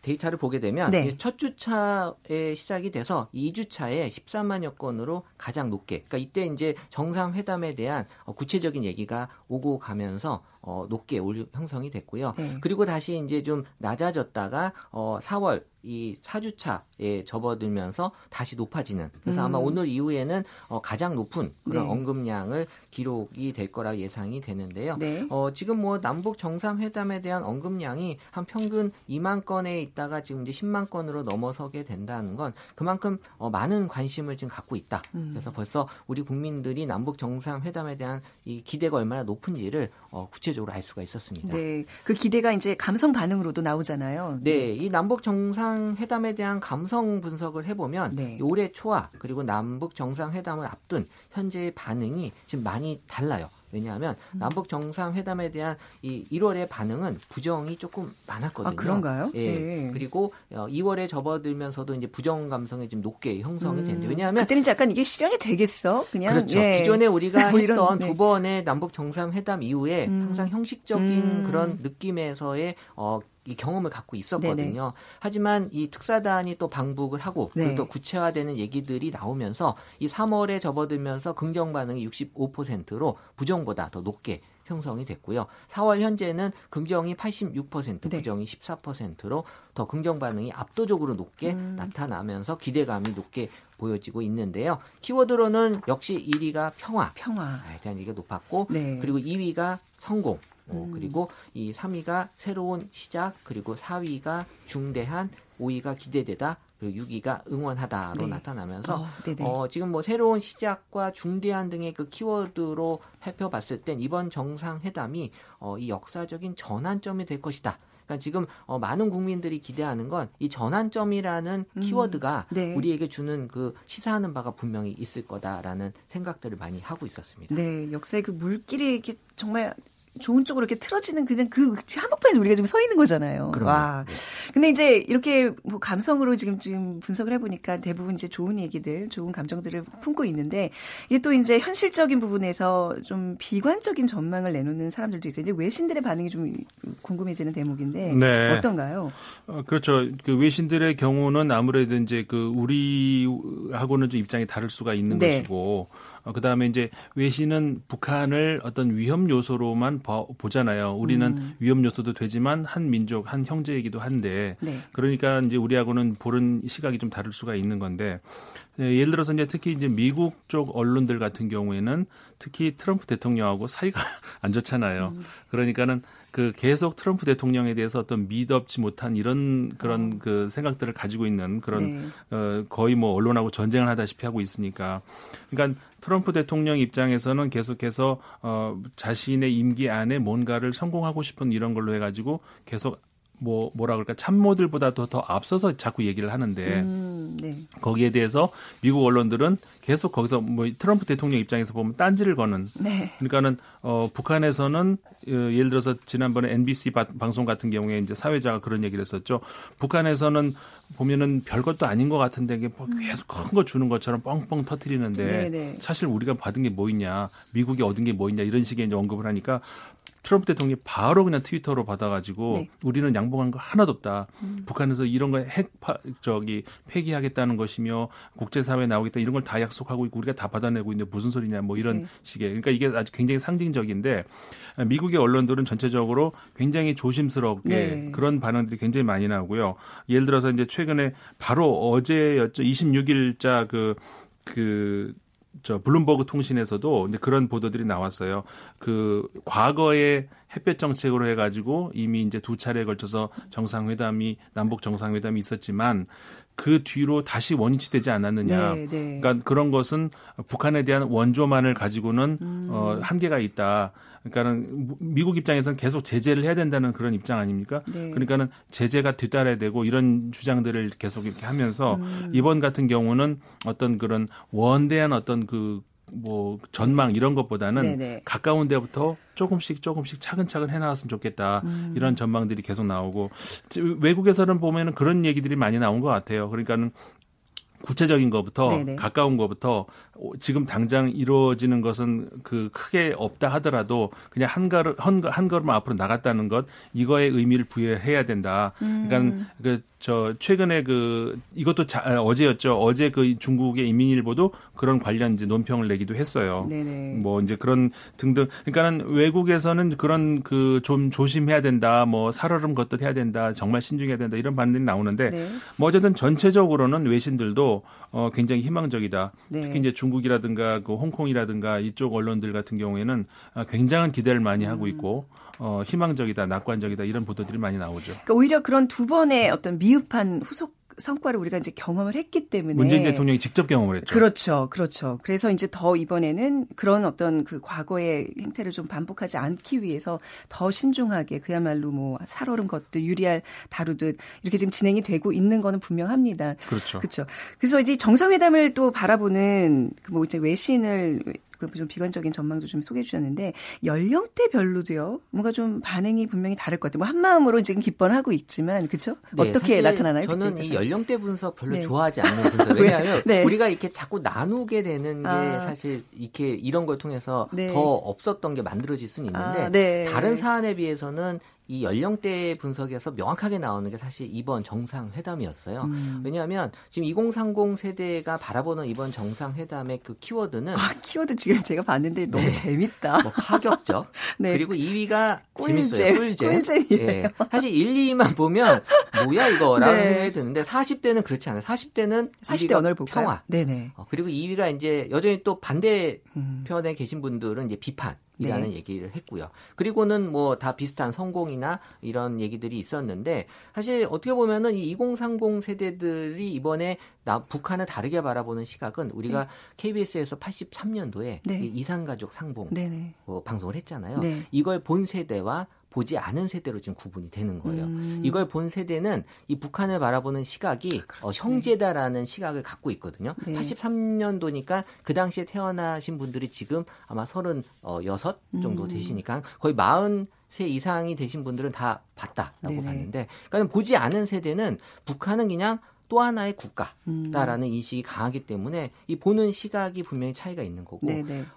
데이터를 보게 되면 네. 첫 주차에 시작이 돼서 2주차에 13만여 건으로 가장 높게. 그러니까 이때 이제 정상회담에 대한 어, 구체적인 얘기가 오고 가면서 어, 높게 올 형성이 됐고요. 네. 그리고 다시 이제 좀 낮아졌다가 어, 4월 이 4주차에 접어들면서 다시 높아지는. 그래서 음. 아마 오늘 이후에는 어, 가장 높은 그런 네. 언급량을 기록이 될 거라 예상이 되는데요. 네. 어, 지금 뭐 남북 정상회담에 대한 언급량이 한 평균 2만 건에 있다가 지금 이제 10만 건으로 넘어서게 된다는 건 그만큼 어, 많은 관심을 지금 갖고 있다. 음. 그래서 벌써 우리 국민들이 남북 정상회담에 대한 이 기대가 얼마나 높은지를 어, 구체적으로 알 수가 있었습니다. 네. 그 기대가 이제 감성 반응으로도 나오잖아요. 네. 이 남북 정상회담에 대한 감성 분석을 해보면 네. 올해 초와 그리고 남북 정상회담을 앞둔 현재의 반응이 지금 많이 달라요. 왜냐하면 음. 남북 정상회담에 대한 이 1월의 반응은 부정이 조금 많았거든요. 아, 그런가요? 예. 네. 그리고 2월에 어, 접어들면서도 이제 부정 감성이 좀 높게 형성이 음. 되는데 왜냐하면 그때는 약간 이게 실현이 되겠어? 그냥 그렇죠. 예. 기존에 우리가 뭐 했던 네. 두 번의 남북 정상회담 이후에 음. 항상 형식적인 음. 그런 느낌에서의 어, 이 경험을 갖고 있었거든요. 네네. 하지만 이 특사단이 또 방북을 하고 네. 또 구체화되는 얘기들이 나오면서 이 3월에 접어들면서 긍정 반응이 65%로 부정보다 더 높게 형성이 됐고요. 4월 현재는 긍정이 86%, 네. 부정이 14%로 더 긍정 반응이 압도적으로 높게 음. 나타나면서 기대감이 높게 보여지고 있는데요. 키워드로는 역시 1위가 평화, 평화에 대한 얘기가 높았고, 네. 그리고 2위가 성공, 어, 음. 그리고 이 3위가 새로운 시작, 그리고 4위가 중대한, 5위가 기대되다, 그리고 6위가 응원하다로 네. 나타나면서 어, 어, 지금 뭐 새로운 시작과 중대한 등의 그 키워드로 살펴봤을 땐 이번 정상회담이 어, 이 역사적인 전환점이 될 것이다. 그러니까 지금 어, 많은 국민들이 기대하는 건 이 전환점이라는 음, 키워드가 네. 우리에게 주는 그 시사하는 바가 분명히 있을 거다라는 생각들을 많이 하고 있었습니다. 네, 역사의 그 물길이 이렇게 정말 좋은 쪽으로 이렇게 틀어지는 그냥 그 한복판에 우리가 지금 서 있는 거잖아요. 그럼. 와. 네. 근데 이제 이렇게 뭐 감성으로 지금 지금 분석을 해보니까 대부분 이제 좋은 얘기들, 좋은 감정들을 품고 있는데 이게 또 이제 현실적인 부분에서 좀 비관적인 전망을 내놓는 사람들도 있어요. 이제 외신들의 반응이 좀 궁금해지는 대목인데 네. 어떤가요? 어, 그렇죠. 그 외신들의 경우는 아무래도 이제 그 우리하고는 좀 입장이 다를 수가 있는 네. 것이고 어, 그다음에 이제 외신은 북한을 어떤 위험 요소로만 봐, 보잖아요. 우리는 음. 위험 요소도 되지만 한 민족, 한 형제이기도 한데 네. 그러니까 이제 우리하고는 보는 시각이 좀 다를 수가 있는 건데 예, 예를 들어서 이제 특히 이제 미국 쪽 언론들 같은 경우에는 특히 트럼프 대통령하고 사이가 안 좋잖아요. 음. 그러니까는 그 계속 트럼프 대통령에 대해서 어떤 미덥지 못한 이런 그런 어. 그 생각들을 가지고 있는 그런 네. 어 거의 뭐 언론하고 전쟁을 하다시피 하고 있으니까 그러니까 트럼프 대통령 입장에서는 계속해서 어 자신의 임기 안에 뭔가를 성공하고 싶은 이런 걸로 해가지고 계속 뭐 뭐라 그럴까 참모들보다도 더 앞서서 자꾸 얘기를 하는데 음, 네. 거기에 대해서 미국 언론들은 계속 거기서 뭐 트럼프 대통령 입장에서 보면 딴지를 거는 네. 그러니까는 어 북한에서는 어, 예를 들어서 지난번에 NBC 바, 방송 같은 경우에 이제 사회자가 그런 얘기를 했었죠. 북한에서는 보면은 별것도 아닌 것 같은데 이게 뭐 계속 큰 거 주는 것처럼 뻥뻥 터트리는데 네, 네. 사실 우리가 받은 게 뭐 있냐, 미국이 얻은 게 뭐 있냐 이런 식의 이제 언급을 하니까 트럼프 대통령이 바로 그냥 트위터로 받아가지고 네. 우리는 양보한 거 하나도 없다. 음. 북한에서 이런 거핵 저기 폐기하겠다는 것이며 국제사회에 나오겠다 이런 걸 다 약속하고 있고 우리가 다 받아내고 있는데 무슨 소리냐 뭐 이런 네. 식의 그러니까 이게 아주 굉장히 상징적인데 미국의 언론들은 전체적으로 굉장히 조심스럽게 네. 그런 반응들이 굉장히 많이 나오고요. 예를 들어서 이제 최근에 바로 어제였죠. 26일자 그, 그, 저 블룸버그 통신에서도 이제 그런 보도들이 나왔어요. 그 과거에 햇볕 정책으로 해가지고 이미 이제 두 차례에 걸쳐서 정상회담이 남북 정상회담이 있었지만 그 뒤로 다시 원위치 되지 않았느냐. 네, 네. 그러니까 그런 것은 북한에 대한 원조만을 가지고는 음. 어, 한계가 있다. 그러니까는 미국 입장에서는 계속 제재를 해야 된다는 그런 입장 아닙니까? 네. 그러니까는 제재가 뒤따라야 되고 이런 주장들을 계속 이렇게 하면서 음. 이번 같은 경우는 어떤 그런 원대한 어떤 그 뭐 전망 이런 것보다는 네네. 가까운 데부터 조금씩 조금씩 차근차근 해나갔으면 좋겠다 음. 이런 전망들이 계속 나오고 외국에서는 보면은 그런 얘기들이 많이 나온 것 같아요. 그러니까는 구체적인 것부터 네네. 가까운 것부터 지금 당장 이루어지는 것은 그 크게 없다 하더라도 그냥 한 걸음 한 걸음 앞으로 나갔다는 것 이거에 의미를 부여해야 된다. 음. 그러니까 그 저 최근에 그 이것도 자, 어제였죠. 어제 그 중국의 인민일보도 그런 관련 이제 논평을 내기도 했어요. 네네. 뭐 이제 그런 등등. 그러니까는 외국에서는 그런 그 좀 조심해야 된다. 뭐 살얼음 걷듯 해야 된다. 정말 신중해야 된다. 이런 반응이 나오는데 네. 뭐 어쨌든 전체적으로는 외신들도 어 굉장히 희망적이다. 네. 특히 이제 중 국이라든가 그 홍콩이라든가 이쪽 언론들 같은 경우에는 아, 굉장한 기대를 많이 하고 음. 있고 어, 희망적이다, 낙관적이다 이런 보도들이 많이 나오죠. 그러니까 오히려 그런 두 번의 어떤 미흡한 후속 성과를 우리가 이제 경험을 했기 때문에 문재인 대통령이 직접 경험을 했죠. 그렇죠, 그렇죠. 그래서 이제 더 이번에는 그런 어떤 그 과거의 행태를 좀 반복하지 않기 위해서 더 신중하게 그야말로 뭐 살얼음 것도 유리알 다루듯 이렇게 지금 진행이 되고 있는 거는 분명합니다. 그렇죠. 그렇죠. 그래서 이제 정상회담을 또 바라보는 그뭐 이제 외신을 그 좀 비관적인 전망도 좀 소개해 주셨는데 연령대별로도요. 뭔가 좀 반응이 분명히 다를 것 같아요. 뭐 한 마음으로 지금 기뻐는 하고 있지만 그렇죠? 네, 어떻게 나타나나요? 저는 이 연령대 분석 별로 네. 좋아하지 않는 분석. 왜냐하면 네. 우리가 이렇게 자꾸 나누게 되는 게 아. 사실 이렇게 이런 걸 통해서 네. 더 없었던 게 만들어질 수는 있는데 아, 네. 다른 사안에 비해서는 이 연령대 분석에서 명확하게 나오는 게 사실 이번 정상회담이었어요. 음. 왜냐하면 지금 2030 세대가 바라보는 이번 정상회담의 그 키워드는 아, 키워드 지금 제가 봤는데 너무 네. 재밌다. 뭐 파격적. 네. 그리고 2위가 꿀잼. 재밌어요. 꿀잼. 꿀잼이에요. 네. 사실 1, 2위만 보면 뭐야 이거라는 네. 생각이 드는데 40대는 그렇지 않아요. 40대는 40대 언어를 볼까요? 평화. 네네. 어, 그리고 2위가 이제 여전히 또 반대 음. 편에 계신 분들은 이제 비판. 이라는 네. 얘기를 했고요. 그리고는 뭐 다 비슷한 성공이나 이런 얘기들이 있었는데 사실 어떻게 보면은 이 2030 세대들이 이번에 나 북한을 다르게 바라보는 시각은 우리가 네. KBS에서 83년도에 네. 이상가족 상봉 어, 방송을 했잖아요. 네. 이걸 본 세대와 보지 않은 세대로 지금 구분이 되는 거예요. 음. 이걸 본 세대는 이 북한을 바라보는 시각이 아, 어, 형제다라는 시각을 갖고 있거든요. 네. 83년도니까 그 당시에 태어나신 분들이 지금 아마 36 정도 음. 되시니까 거의 40세 이상이 되신 분들은 다 봤다라고 네네. 봤는데 그러니까 보지 않은 세대는 북한은 그냥 또 하나의 국가다라는 음. 인식이 강하기 때문에 이 보는 시각이 분명히 차이가 있는 거고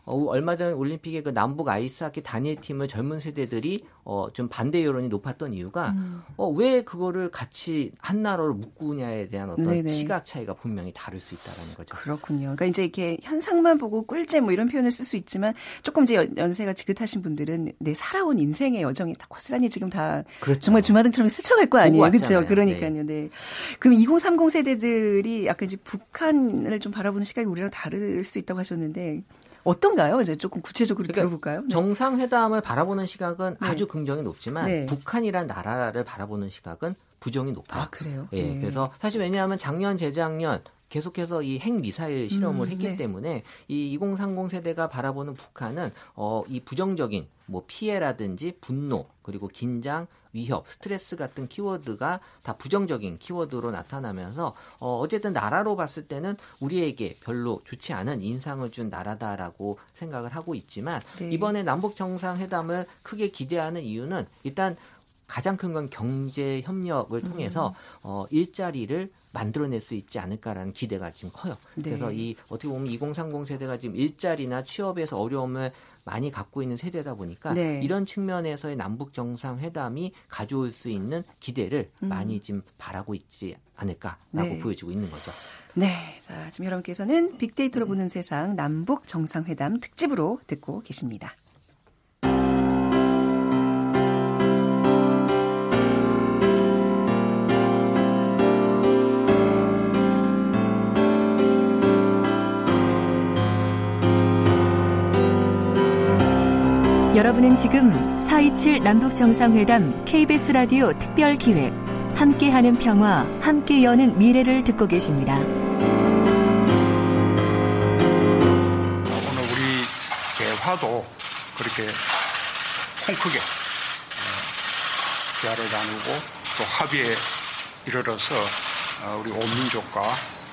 어, 얼마 전 올림픽의 그 남북 아이스하키 단일 팀을 젊은 세대들이 어, 좀 반대 여론이 높았던 이유가 음. 어, 왜 그거를 같이 한 나라로 묶으냐에 대한 어떤 네네. 시각 차이가 분명히 다를 수 있다라는 거죠. 그렇군요. 그러니까 이제 이렇게 현상만 보고 꿀잼 뭐 이런 표현을 쓸 수 있지만 조금 이제 연세가 지긋하신 분들은 내 살아온 인생의 여정이 다 고스란히 지금 다 그렇죠. 정말 주마등처럼 스쳐갈 거 아니에요. 그렇죠. 그러니까요. 네. 네. 그럼 2030 세대들이 약간 이제 북한을 좀 바라보는 시각이 우리랑 다를 수 있다고 하셨는데 어떤가요? 이제 조금 구체적으로 그러니까 들어볼까요? 네. 정상회담을 바라보는 시각은 네. 아주 긍정이 높지만 네. 북한이란 나라를 바라보는 시각은 부정이 높아요. 아, 그래요? 예. 네. 그래서 사실 왜냐하면 작년, 재작년 계속해서 이 핵 미사일 실험을 음, 했기 네. 때문에 이 2030 세대가 바라보는 북한은 어, 이 부정적인 뭐 피해라든지 분노 그리고 긴장 위협, 스트레스 같은 키워드가 다 부정적인 키워드로 나타나면서 어, 어쨌든 나라로 봤을 때는 우리에게 별로 좋지 않은 인상을 준 나라다라고 생각을 하고 있지만 네. 이번에 남북 정상회담을 크게 기대하는 이유는 일단 가장 큰 건 경제 협력을 통해서 음. 어, 일자리를 만들어낼 수 있지 않을까라는 기대가 지금 커요. 네. 그래서 이 어떻게 보면 2030 세대가 지금 일자리나 취업에서 어려움을 많이 갖고 있는 세대다 보니까 네. 이런 측면에서의 남북 정상회담이 가져올 수 있는 기대를 음. 많이 지금 바라고 있지 않을까라고 네. 보여지고 있는 거죠. 네. 자, 지금 여러분께서는 빅데이터로 보는 세상 남북 정상회담 특집으로 듣고 계십니다. 여러분은 지금 4.27 남북정상회담 KBS 라디오 특별 기획 함께하는 평화, 함께 여는 미래를 듣고 계십니다. 오늘 우리 대화도 그렇게 통 크게 어, 대화를 나누고 또 합의에 이르러서 어, 우리 온 민족과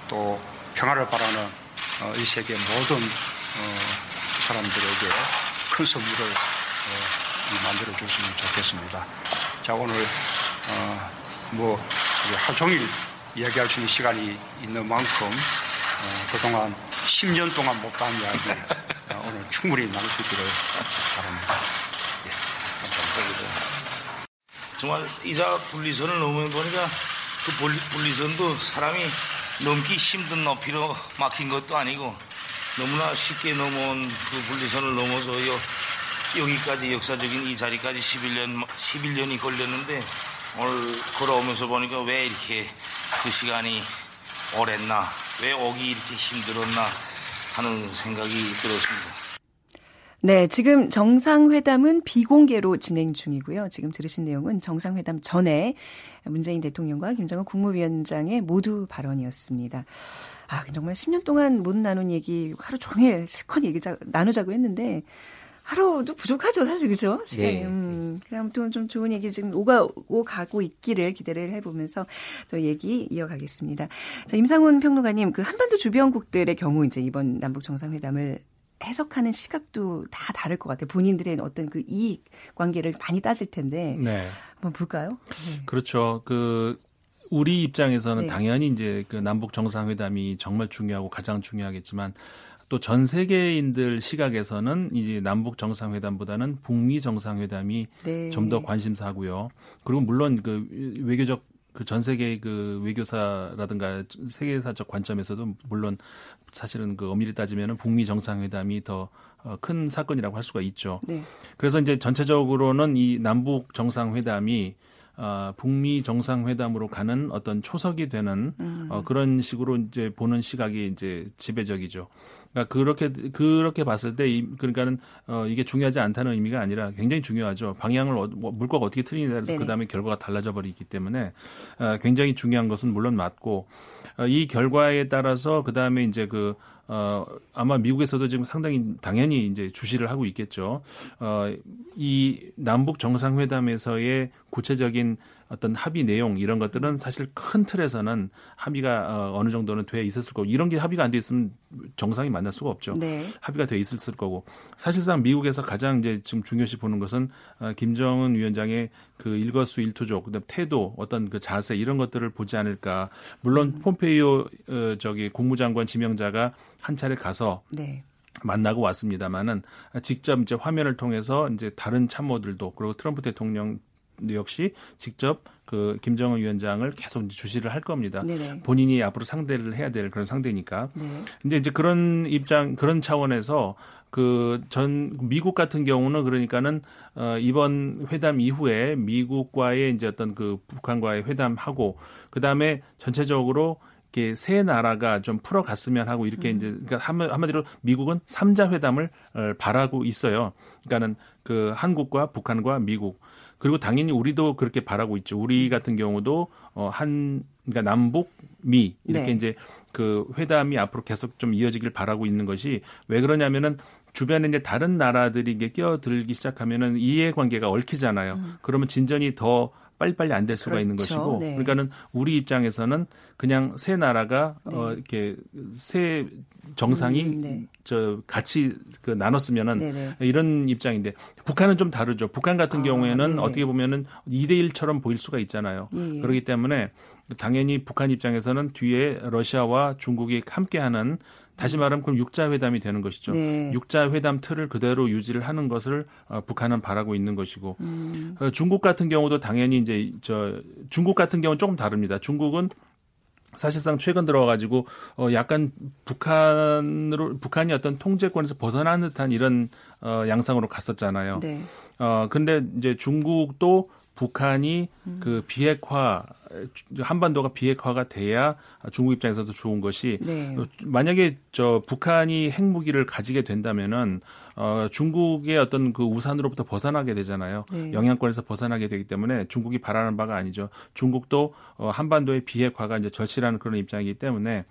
또 평화를 바라는 어, 이 세계 모든 사람들에게 큰 선물을 어, 만들어 줬으면 좋겠습니다. 자 오늘 어, 뭐 하루 종일 이야기할 수 있는 시간이 있는 만큼 어, 그동안 10년 동안 못한 이야기 어, 오늘 충분히 나눌 수 있기를 바랍니다. 예, 감사합니다. 정말 이자 분리선을 넘어 보니까 그 분리선도 사람이 넘기 힘든 높이로 막힌 것도 아니고 너무나 쉽게 넘어온 그 분리선을 넘어서 여기까지 역사적인 이 자리까지 11년, 11년이 걸렸는데 오늘 걸어오면서 보니까 왜 이렇게 그 시간이 오랬나, 왜 오기 이렇게 힘들었나 하는 생각이 들었습니다. 네, 지금 정상회담은 비공개로 진행 중이고요. 지금 들으신 내용은 정상회담 전에 문재인 대통령과 김정은 국무위원장의 모두 발언이었습니다. 아, 정말 10년 동안 못 나눈 얘기 하루 종일 실컷 얘기 나누자고 했는데 하루도 부족하죠, 사실 그죠? 시간이. 네. 음, 아무튼 좀 좋은 얘기 지금 오가 오가고 있기를 기대를 해보면서 저 얘기 이어가겠습니다. 자, 임상훈 평론가님, 그 한반도 주변국들의 경우 이제 이번 남북 정상회담을 해석하는 시각도 다 다를 것 같아요. 본인들의 어떤 그 이익 관계를 많이 따질 텐데. 네. 한번 볼까요? 네. 그렇죠. 그 우리 입장에서는 네. 당연히 이제 그 남북 정상회담이 정말 중요하고 가장 중요하겠지만 또 전 세계인들 시각에서는 이제 남북 정상회담보다는 북미 정상회담이 네. 좀더 관심사고요. 그리고 물론 그 외교적 그 전 세계 그 외교사라든가 세계사적 관점에서도 물론 사실은 그 엄밀히 따지면은 북미 정상회담이 더큰 어, 사건이라고 할 수가 있죠. 네. 그래서 이제 전체적으로는 이 남북 정상회담이 어, 북미 정상회담으로 가는 어떤 초석이 되는 음. 어, 그런 식으로 이제 보는 시각이 이제 지배적이죠. 그러니까 그렇게 그렇게 봤을 때 이, 그러니까는 어, 이게 중요하지 않다는 의미가 아니라 굉장히 중요하죠. 방향을 어, 뭐, 물꼬가 어떻게 틀리냐에 따라서 그 다음에 결과가 달라져 버리기 때문에 어, 굉장히 중요한 것은 물론 맞고 어, 이 결과에 따라서 그 다음에 이제 그 어, 아마 미국에서도 지금 상당히 당연히 이제 주시를 하고 있겠죠. 어, 이 남북 정상회담에서의 구체적인 어떤 합의 내용 이런 것들은 사실 큰 틀에서는 합의가 어, 어느 정도는 돼 있었을 거고 이런 게 합의가 안 돼 있으면 정상이 만날 수가 없죠. 네. 합의가 돼 있었을 거고 사실상 미국에서 가장 이제 지금 중요시 보는 것은 어, 김정은 위원장의 그 일거수일투족 그다음 태도 어떤 그 자세 이런 것들을 보지 않을까. 물론 음. 폼페이오 어, 저기 국무장관 지명자가 한 차례 가서 네. 만나고 왔습니다만은 직접 이제 화면을 통해서 이제 다른 참모들도 그리고 트럼프 대통령 역시 직접 그 김정은 위원장을 계속 주시를 할 겁니다. 네네. 본인이 앞으로 상대를 해야 될 그런 상대니까. 네. 근데 이제 그런 입장 그런 차원에서 그 전 미국 같은 경우는 그러니까는 어 이번 회담 이후에 미국과의 이제 어떤 그 북한과의 회담하고 그다음에 전체적으로 이렇게 세 나라가 좀 풀어갔으면 하고 이렇게 음. 이제 그러니까 한마디로 미국은 삼자 회담을 어, 바라고 있어요. 그러니까는 그 한국과 북한과 미국 그리고 당연히 우리도 그렇게 바라고 있죠. 우리 음. 같은 경우도 어 한 그러니까 남북 미 이렇게 네. 이제 그 회담이 앞으로 계속 좀 이어지길 바라고 있는 것이 왜 그러냐면은 주변에 이제 다른 나라들이 이게 끼어들기 시작하면은 이해관계가 얽히잖아요. 음. 그러면 진전이 더 빨리빨리 안 될 수가 그렇죠. 있는 것이고 네. 그러니까는 우리 입장에서는 그냥 세 나라가 네. 어 이렇게 세 정상이 음, 네. 저 같이 그 나눴으면은 네네. 네. 이런 입장인데 북한은 좀 다르죠. 북한 같은 아, 경우에는 네 어떻게 보면은 2대 1처럼 보일 수가 있잖아요. 예, 예. 그렇기 때문에 당연히 북한 입장에서는 뒤에 러시아와 중국이 함께하는 다시 말하면 그럼 육자 회담이 되는 것이죠. 네. 육자 회담 틀을 그대로 유지를 하는 것을 어, 북한은 바라고 있는 것이고 음. 어, 중국 같은 경우도 당연히 이제 저 중국 같은 경우는 조금 다릅니다. 중국은 사실상 최근 들어와가지고 어 약간 북한으로 북한이 어떤 통제권에서 벗어난 듯한 이런 어 양상으로 갔었잖아요. 네. 어 근데 이제 중국도 북한이 음. 그 비핵화 한반도가 비핵화가 돼야 중국 입장에서도 좋은 것이 네. 만약에 저 북한이 핵무기를 가지게 된다면은 어 중국의 어떤 그 우산으로부터 벗어나게 되잖아요. 네. 영향권에서 벗어나게 되기 때문에 중국이 바라는 바가 아니죠. 중국도 어 한반도의 비핵화가 이제 절실한 그런 입장이기 때문에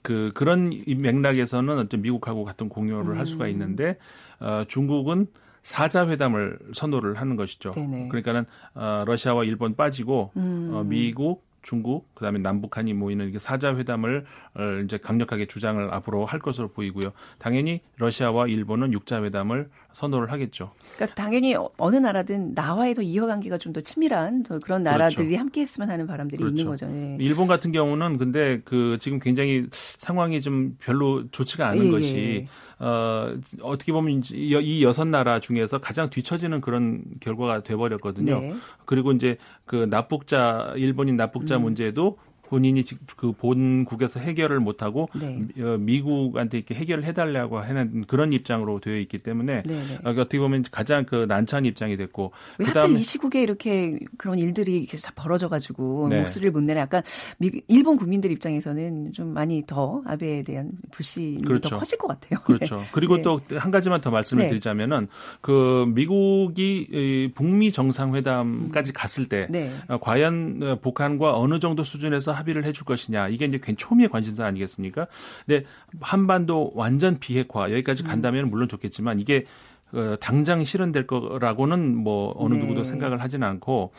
그 그런 맥락에서는 어떤 미국하고 같은 공유를 음. 할 수가 음. 있는데 어 중국은 사자 회담을 선호를 하는 것이죠. 네네. 그러니까는 어, 러시아와 일본 빠지고 음. 어, 미국, 중국, 그다음에 남북한이 모이는 이게 사자 회담을 어, 이제 강력하게 주장을 앞으로 할 것으로 보이고요. 당연히 러시아와 일본은 육자 회담을 선호를 하겠죠. 그러니까 당연히 어느 나라든 나와의도 이해관계가 좀 더 친밀한 그런 나라들이 그렇죠. 함께 했으면 하는 바람들이 그렇죠. 있는 거죠. 네. 일본 같은 경우는 근데 그 지금 굉장히 상황이 좀 별로 좋지가 않은 예, 것이 예. 어 어떻게 보면 이 여섯 나라 중에서 가장 뒤처지는 그런 결과가 돼버렸거든요. 네. 그리고 이제 그 납북자 일본인 납북자 음. 문제도 본인이 그 본국에서 해결을 못하고 네. 어, 미국한테 이렇게 해결을 해달라고 하는 그런 입장으로 되어 있기 때문에 네, 네. 어, 어떻게 보면 가장 그 난처한 입장이 됐고 그다음에 이 시국에 이렇게 그런 일들이 계속 다 벌어져가지고 네. 목소리를 못 내는 약간 미, 일본 국민들 입장에서는 좀 많이 더 아베에 대한 불신이 그렇죠. 더 커질 것 같아요. 그렇죠. 네. 그리고 네. 또한 가지만 더 말씀을 드리자면은 그 미국이 북미 정상회담까지 갔을 때 어, 과연 북한과 어느 정도 수준에서 합의를 해줄 것이냐 이게 이제 괜 초미의 관심사 아니겠습니까? 근데 한반도 완전 비핵화 여기까지 음. 간다면 물론 좋겠지만 이게 어, 당장 실현될 거라고는 뭐 어느 네. 누구도 생각을 하지는 않고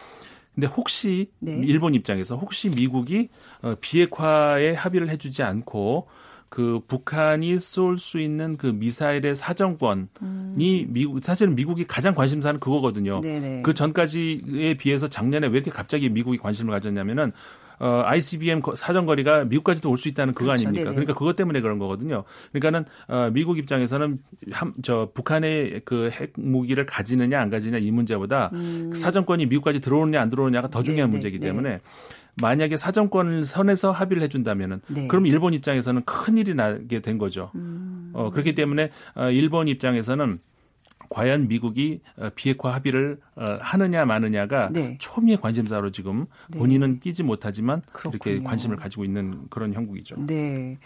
근데 혹시 네. 일본 입장에서 혹시 미국이 어, 비핵화에 합의를 해주지 않고 그 북한이 쏠 수 있는 그 미사일의 사정권이 음. 미국 사실은 미국이 가장 관심사는 그거거든요. 네네. 그 전까지에 비해서 작년에 왜 이렇게 갑자기 미국이 관심을 가졌냐면은 어, ICBM 사정거리가 미국까지도 올 수 있다는 그거 그렇죠. 아닙니까? 네네. 그러니까 그것 때문에 그런 거거든요. 그러니까는 어, 미국 입장에서는 한, 저 북한의 그 핵 무기를 가지느냐 안 가지느냐 이 문제보다 음. 사정권이 미국까지 들어오느냐 안 들어오느냐가 더 중요한 네네. 문제이기 때문에 만약에 사정권을 선에서 합의를 해준다면은 네. 그럼 일본 입장에서는 큰 일이 나게 된 거죠. 음. 어, 그렇기 때문에 어, 일본 입장에서는 과연 미국이 어, 비핵화 합의를 어, 하느냐 마느냐가 네. 초미의 관심사로 지금 네. 본인은 끼지 못하지만 그렇군요. 그렇게 관심을 가지고 있는 그런 형국이죠. 네.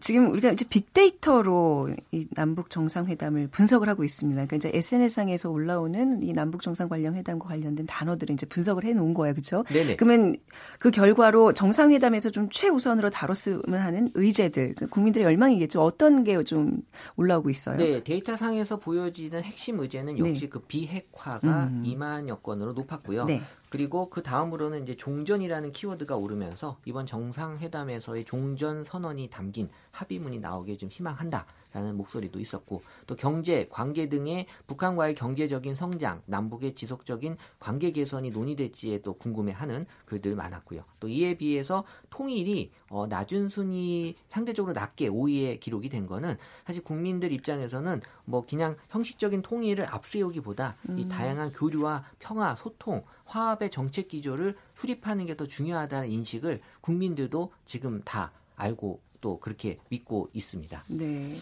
지금 우리가 이제 빅데이터로 이 남북 정상회담을 분석을 하고 있습니다. 그러니까 이제 SNS상에서 올라오는 이 남북 정상 관련 회담과 관련된 단어들을 이제 분석을 해 놓은 거예요. 그렇죠? 네네. 그러면 그 결과로 정상회담에서 좀 최우선으로 다뤘으면 하는 의제들, 그 국민들의 열망이겠죠. 어떤 게 좀 올라오고 있어요? 네, 데이터상에서 보여지는 핵심 의제는 역시 네. 그 비핵화가 음. 2만 여 건으로 높았고요. 네. 그리고 그 다음으로는 이제 종전이라는 키워드가 오르면서 이번 정상회담에서의 종전 선언이 담긴 합의문이 나오게 좀 희망한다. 라는 목소리도 있었고 또 경제, 관계 등의 북한과의 경제적인 성장, 남북의 지속적인 관계 개선이 논의될지에 도 궁금해하는 글들 많았고요. 또 이에 비해서 통일이 어, 낮은 순위 상대적으로 낮게 5위에 기록이 된 거는 사실 국민들 입장에서는 뭐 그냥 형식적인 통일을 앞세우기보다 음. 이 다양한 교류와 평화, 소통, 화합의 정책 기조를 수립하는 게 더 중요하다는 인식을 국민들도 지금 다 알고 또 그렇게 믿고 있습니다. 네.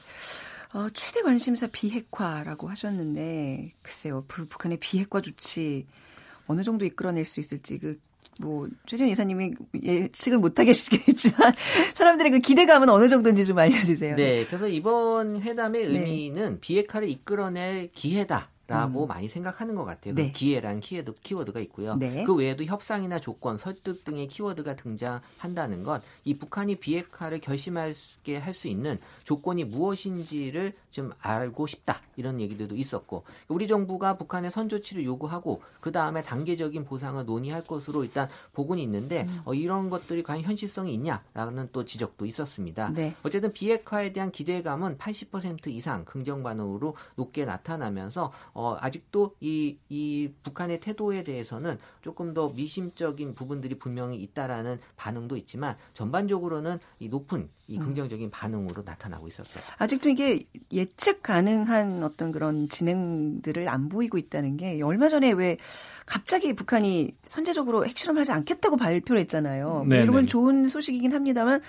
어, 최대 관심사 비핵화라고 하셨는데 글쎄요 북한의 비핵화 조치 어느 정도 이끌어낼 수 있을지 그 뭐 최재현 이사님이 예측은 못하겠지만 사람들의 그 기대감은 어느 정도인지 좀 알려주세요. 네, 그래서 이번 회담의 네. 의미는 네. 비핵화를 이끌어낼 기회다. 라고 음. 많이 생각하는 것 같아요. 네. 기회라는 키워드, 키워드가 있고요. 네. 그 외에도 협상이나 조건, 설득 등의 키워드가 등장한다는 것, 이 북한이 비핵화를 결심하게 할 수 있는 조건이 무엇인지를 좀 알고 싶다 이런 얘기들도 있었고, 우리 정부가 북한의 선조치를 요구하고 그 다음에 단계적인 보상을 논의할 것으로 일단 보고는 있는데 음. 어, 이런 것들이 과연 현실성이 있냐라는 또 지적도 있었습니다. 네. 어쨌든 비핵화에 대한 기대감은 80% 이상 긍정 반응으로 높게 나타나면서 어, 아직도 이, 이 북한의 태도에 대해서는 조금 더 미심적인 부분들이 분명히 있다라는 반응도 있지만 전반적으로는 이 높은 이 음. 긍정적인 반응으로 나타나고 있었어요. 아직도 이게 예측 가능한 어떤 그런 진행들을 안 보이고 있다는 게 얼마 전에 왜 갑자기 북한이 선제적으로 핵실험하지 않겠다고 발표를 했잖아요. 네, 여러분 네. 좋은 소식이긴 합니다만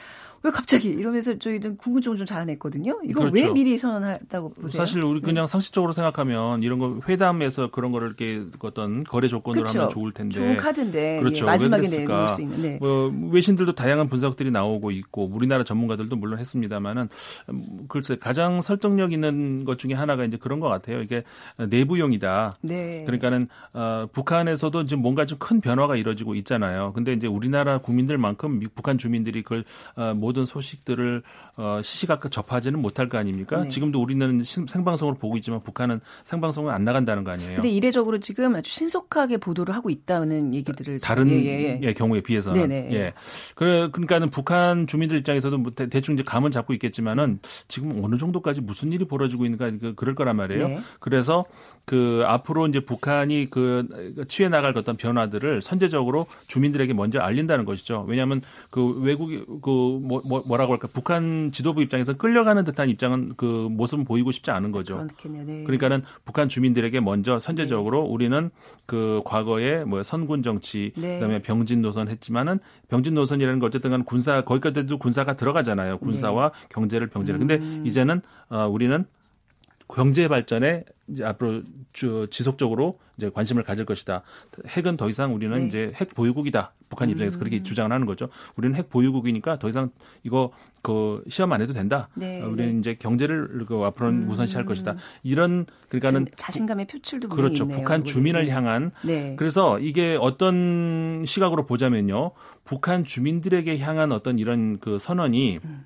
왜 갑자기 이러면서 저희는 궁금증을 좀 자아냈거든요. 이걸 그렇죠. 왜 미리 선언했다고 보세요? 사실 우리 그냥 네. 상식적으로 생각하면 이런 거 회담에서 그런 거를 이렇게 어떤 거래 조건으로 그렇죠. 하면 좋을 텐데. 좋은 카드인데 그렇죠. 예, 마지막에 내놓을 수 있는. 네. 뭐 외신들도 다양한 분석들이 나오고 있고 우리나라 전문가들도 물론 했습니다만은 음, 글쎄 가장 설득력 있는 것 중에 하나가 이제 그런 것 같아요. 이게 내부용이다. 네. 그러니까는 어, 북한에서도 지금 뭔가 좀 큰 변화가 이루어지고 있잖아요. 근데 이제 우리나라 국민들만큼 북한 주민들이 그걸 어, 모든 소식들을 어, 시시각각 접하지는 못할 거 아닙니까? 네. 지금도 우리는 생방송으로 보고 있지만 북한은 생방송은 안 나간다는 거 아니에요? 근데 이례적으로 지금 아주 신속하게 보도를 하고 있다는 얘기들을 다른 예, 예, 예. 경우에 비해서는 네네. 예. 그래 그러니까는 북한 주민들 입장에서도 뭐 대, 충 이제 감은 잡고 있겠지만은 지금 어느 정도까지 무슨 일이 벌어지고 있는가 그, 그럴 거란 말이에요. 네. 그래서 그 앞으로 이제 북한이 그 취해 나갈 어떤 변화들을 선제적으로 주민들에게 먼저 알린다는 것이죠. 왜냐하면 그 외국이 그 뭐, 뭐, 뭐 라고 할까 북한 지도부 입장에서 끌려가는 듯한 입장은 그 모습은 보이고 싶지 않은 거죠. 네. 그러니까는 북한 주민들에게 먼저 선제적으로 네. 우리는 그 과거에 뭐 선군 정치 네. 그다음에 병진 노선 했지만은 병진 노선이라는 거 어쨌든 간 군사 거기까지도 군사가 들어가잖아요. 군사와 네. 경제를 병제를. 근데 음. 이제는 어 우리는 경제 발전에 이제 앞으로 주, 지속적으로 이제 관심을 가질 것이다. 핵은 더 이상 우리는 네. 이제 핵 보유국이다. 북한 입장에서 음. 그렇게 주장을 하는 거죠. 우리는 핵 보유국이니까 더 이상 이거 그 시험 안 해도 된다. 네. 어, 우리는 네. 이제 경제를 그 앞으로는 음. 우선시할 것이다. 이런 그러니까는 자신감의 표출도 그렇죠. 있네요, 북한 주민을 네. 향한 네. 그래서 이게 어떤 시각으로 보자면요. 북한 주민들에게 향한 어떤 이런 그 선언이 음.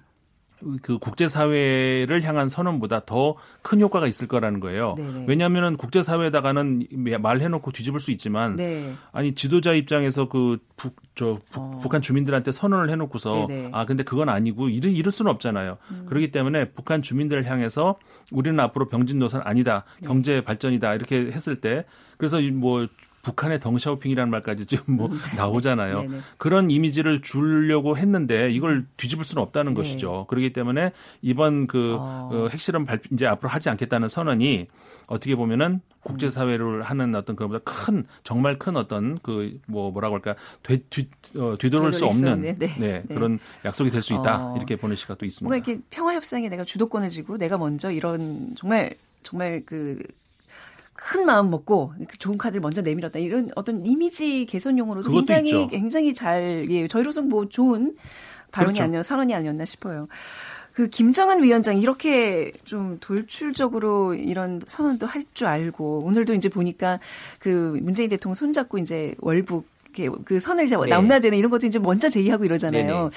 그 국제사회를 향한 선언보다 더 큰 효과가 있을 거라는 거예요. 네네. 왜냐하면 국제사회에다가는 말해놓고 뒤집을 수 있지만 네. 아니 지도자 입장에서 그 북, 저 어. 북한 주민들한테 선언을 해놓고서 네네. 아 근데 그건 아니고 이럴, 이럴 수는 없잖아요. 음. 그렇기 때문에 북한 주민들을 향해서 우리는 앞으로 병진 노선 아니다, 네. 경제 발전이다 이렇게 했을 때 그래서 뭐 북한의 덩샤오핑이라는 말까지 지금 뭐 음. 나오잖아요. 네네. 그런 이미지를 주려고 했는데 이걸 뒤집을 수는 없다는 네. 것이죠. 그렇기 때문에 이번 그 어. 어, 핵실험 발 이제 앞으로 하지 않겠다는 선언이 어떻게 보면은 국제사회를 하는 어떤 그보다 큰 정말 큰 어떤 그 뭐 뭐라고 할까 되뒤 뒤, 어, 뒤돌을 수 없는 네. 네, 네, 그런 약속이 될 수 있다 어. 이렇게 보는 시각도 있습니다. 뭔가 이렇게 평화 협상에 내가 주도권을 쥐고 내가 먼저 이런 정말 정말 그 큰 마음 먹고 그 좋은 카드를 먼저 내밀었다 이런 어떤 이미지 개선용으로도 굉장히 있죠. 굉장히 잘 예, 저희로서는 뭐 좋은 발언이 그렇죠. 아니었 선언이 아니었나 싶어요. 그 김정은 위원장 이렇게 좀 돌출적으로 이런 선언도 할 줄 알고 오늘도 이제 보니까 그 문재인 대통령 손잡고 이제 월북 그 선을 이제 네. 남나대는 이런 것도 이제 먼저 제의하고 이러잖아요.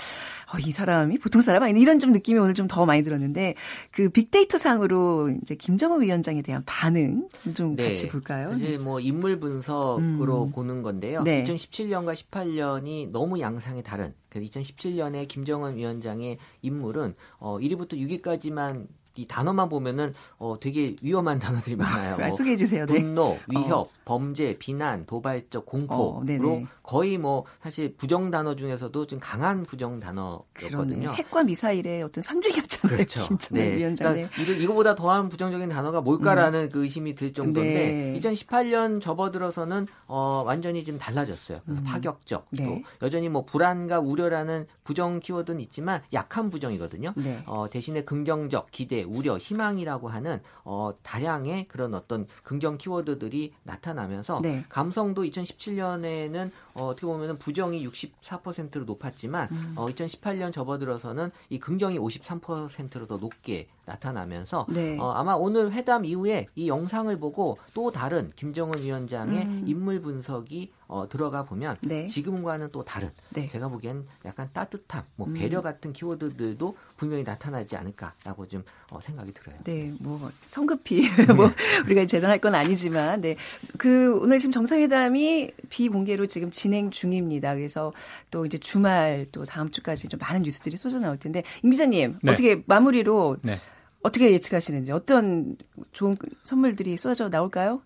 어, 이 사람이 보통 사람 아니 이런 좀 느낌이 오늘 좀 더 많이 들었는데 그 빅데이터 상으로 이제 김정은 위원장에 대한 반응 좀 네. 같이 볼까요? 사실 뭐 인물 분석으로 음. 보는 건데요. 네. 2017년과 18년이 너무 양상이 다른. 그 2017년에 김정은 위원장의 인물은 어 1위부터 6위까지만 이 단어만 보면은 어 되게 위험한 단어들이 많아요. 뭐 소개해 주세요. 네. 분노, 위협, 어. 범죄, 비난, 도발적 공포로 어, 거의 뭐 사실 부정 단어 중에서도 좀 강한 부정 단어였거든요. 핵과 미사일의 어떤 상징이었잖아요. 그렇죠. 네. 위원장. 그러니까 이거보다 더한 부정적인 단어가 뭘까라는 음. 그 의심이 들 정도인데 네. 2018년 접어들어서는 어 완전히 좀 달라졌어요. 그래서 음. 파격적 네. 또 여전히 뭐 불안과 우려라는 부정 키워드는 있지만 약한 부정이거든요. 네. 어 대신에 긍정적 기대 우려, 희망이라고 하는 어, 다량의 그런 어떤 긍정 키워드들이 나타나면서 네. 감성도 2017년에는 어, 어떻게 보면은 부정이 64%로 높았지만 음. 어, 2018년 접어들어서는 이 긍정이 53%로 더 높게 나타나면서 네. 어, 아마 오늘 회담 이후에 이 영상을 보고 또 다른 김정은 위원장의 음. 인물 분석이 어, 들어가 보면 네. 지금과는 또 다른 네. 제가 보기엔 약간 따뜻함, 뭐 음. 배려 같은 키워드들도 분명히 나타나지 않을까라고 좀 어, 생각이 들어요. 네, 뭐 성급히 뭐 우리가 재단할 건 아니지만, 네, 그 오늘 지금 정상회담이 비공개로 지금 진행 중입니다. 그래서 또 이제 주말 또 다음 주까지 좀 많은 뉴스들이 쏟아 나올 텐데 임 기자님 네. 어떻게 마무리로 네. 어떻게 예측하시는지 어떤 좋은 선물들이 쏟아져 나올까요?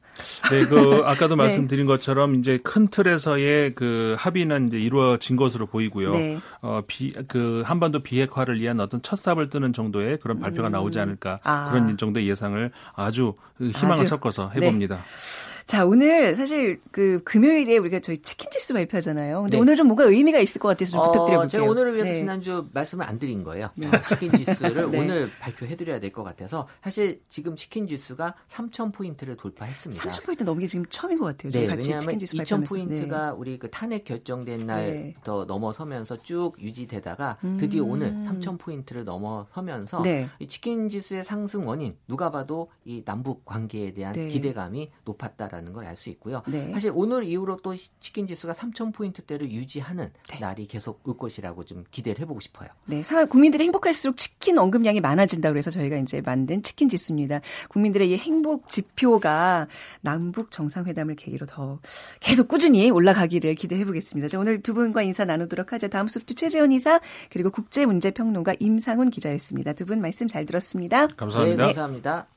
네, 그 아까도 네. 말씀드린 것처럼 이제 큰 틀에서의 그 합의는 이제 이루어진 것으로 보이고요. 네. 어, 비, 그 한반도 비핵화를 위한 어떤 첫 삽을 뜨는 정도의 그런 발표가 음. 나오지 않을까 아. 그런 정도의 예상을 아주 희망을 아주. 섞어서 해봅니다. 네. 자, 오늘 사실 그 금요일에 우리가 저희 치킨 지수 발표하잖아요. 근데 네. 오늘 좀 뭔가 의미가 있을 것 같아서 좀 어, 부탁드려볼게요. 제가 오늘을 위해서 네. 지난주 말씀을 안 드린 거예요. 네. 치킨 지수를 네. 오늘 발표해드려야 될 것 같아서 사실 지금 치킨 지수가 3,000포인트를 돌파했습니다. 3,000포인트 넘게 지금 처음인 것 같아요. 네, 왜냐하면 2,000포인트가 우리 그 탄핵 결정된 날부터 넘어서면서 쭉 유지되다가 드디어 음. 오늘 3,000포인트를 넘어서면서 이 치킨 지수의 상승 원인 누가 봐도 이 남북 관계에 대한 기대감이 높았다라는 있다라는 걸 알 수 있고요. 네. 사실 오늘 이후로 또 치킨 지수가 3천 포인트대를 유지하는 네. 날이 계속 올 것이라고 좀 기대를 해보고 싶어요. 네, 사람 국민들이 행복할수록 치킨 언급량이 많아진다 그래서 저희가 이제 만든 치킨 지수입니다. 국민들의 이 행복 지표가 남북 정상회담을 계기로 더 계속 꾸준히 올라가기를 기대해 보겠습니다. 자, 오늘 두 분과 인사 나누도록 하죠. 다음 수업주 최재원 이사 그리고 국제문제평론가 임상훈 기자였습니다. 두 분 말씀 잘 들었습니다. 감사합니다. 네, 감사합니다.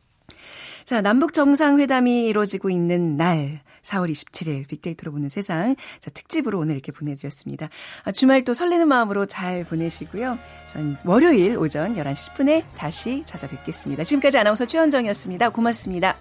자, 남북 정상회담이 이루어지고 있는 날, 4월 27일 빅데이터로 보는 세상. 자, 특집으로 오늘 이렇게 보내드렸습니다. 아, 주말 또 설레는 마음으로 잘 보내시고요. 전 월요일 오전 11시 10분에 다시 찾아뵙겠습니다. 지금까지 아나운서 최현정이었습니다. 고맙습니다.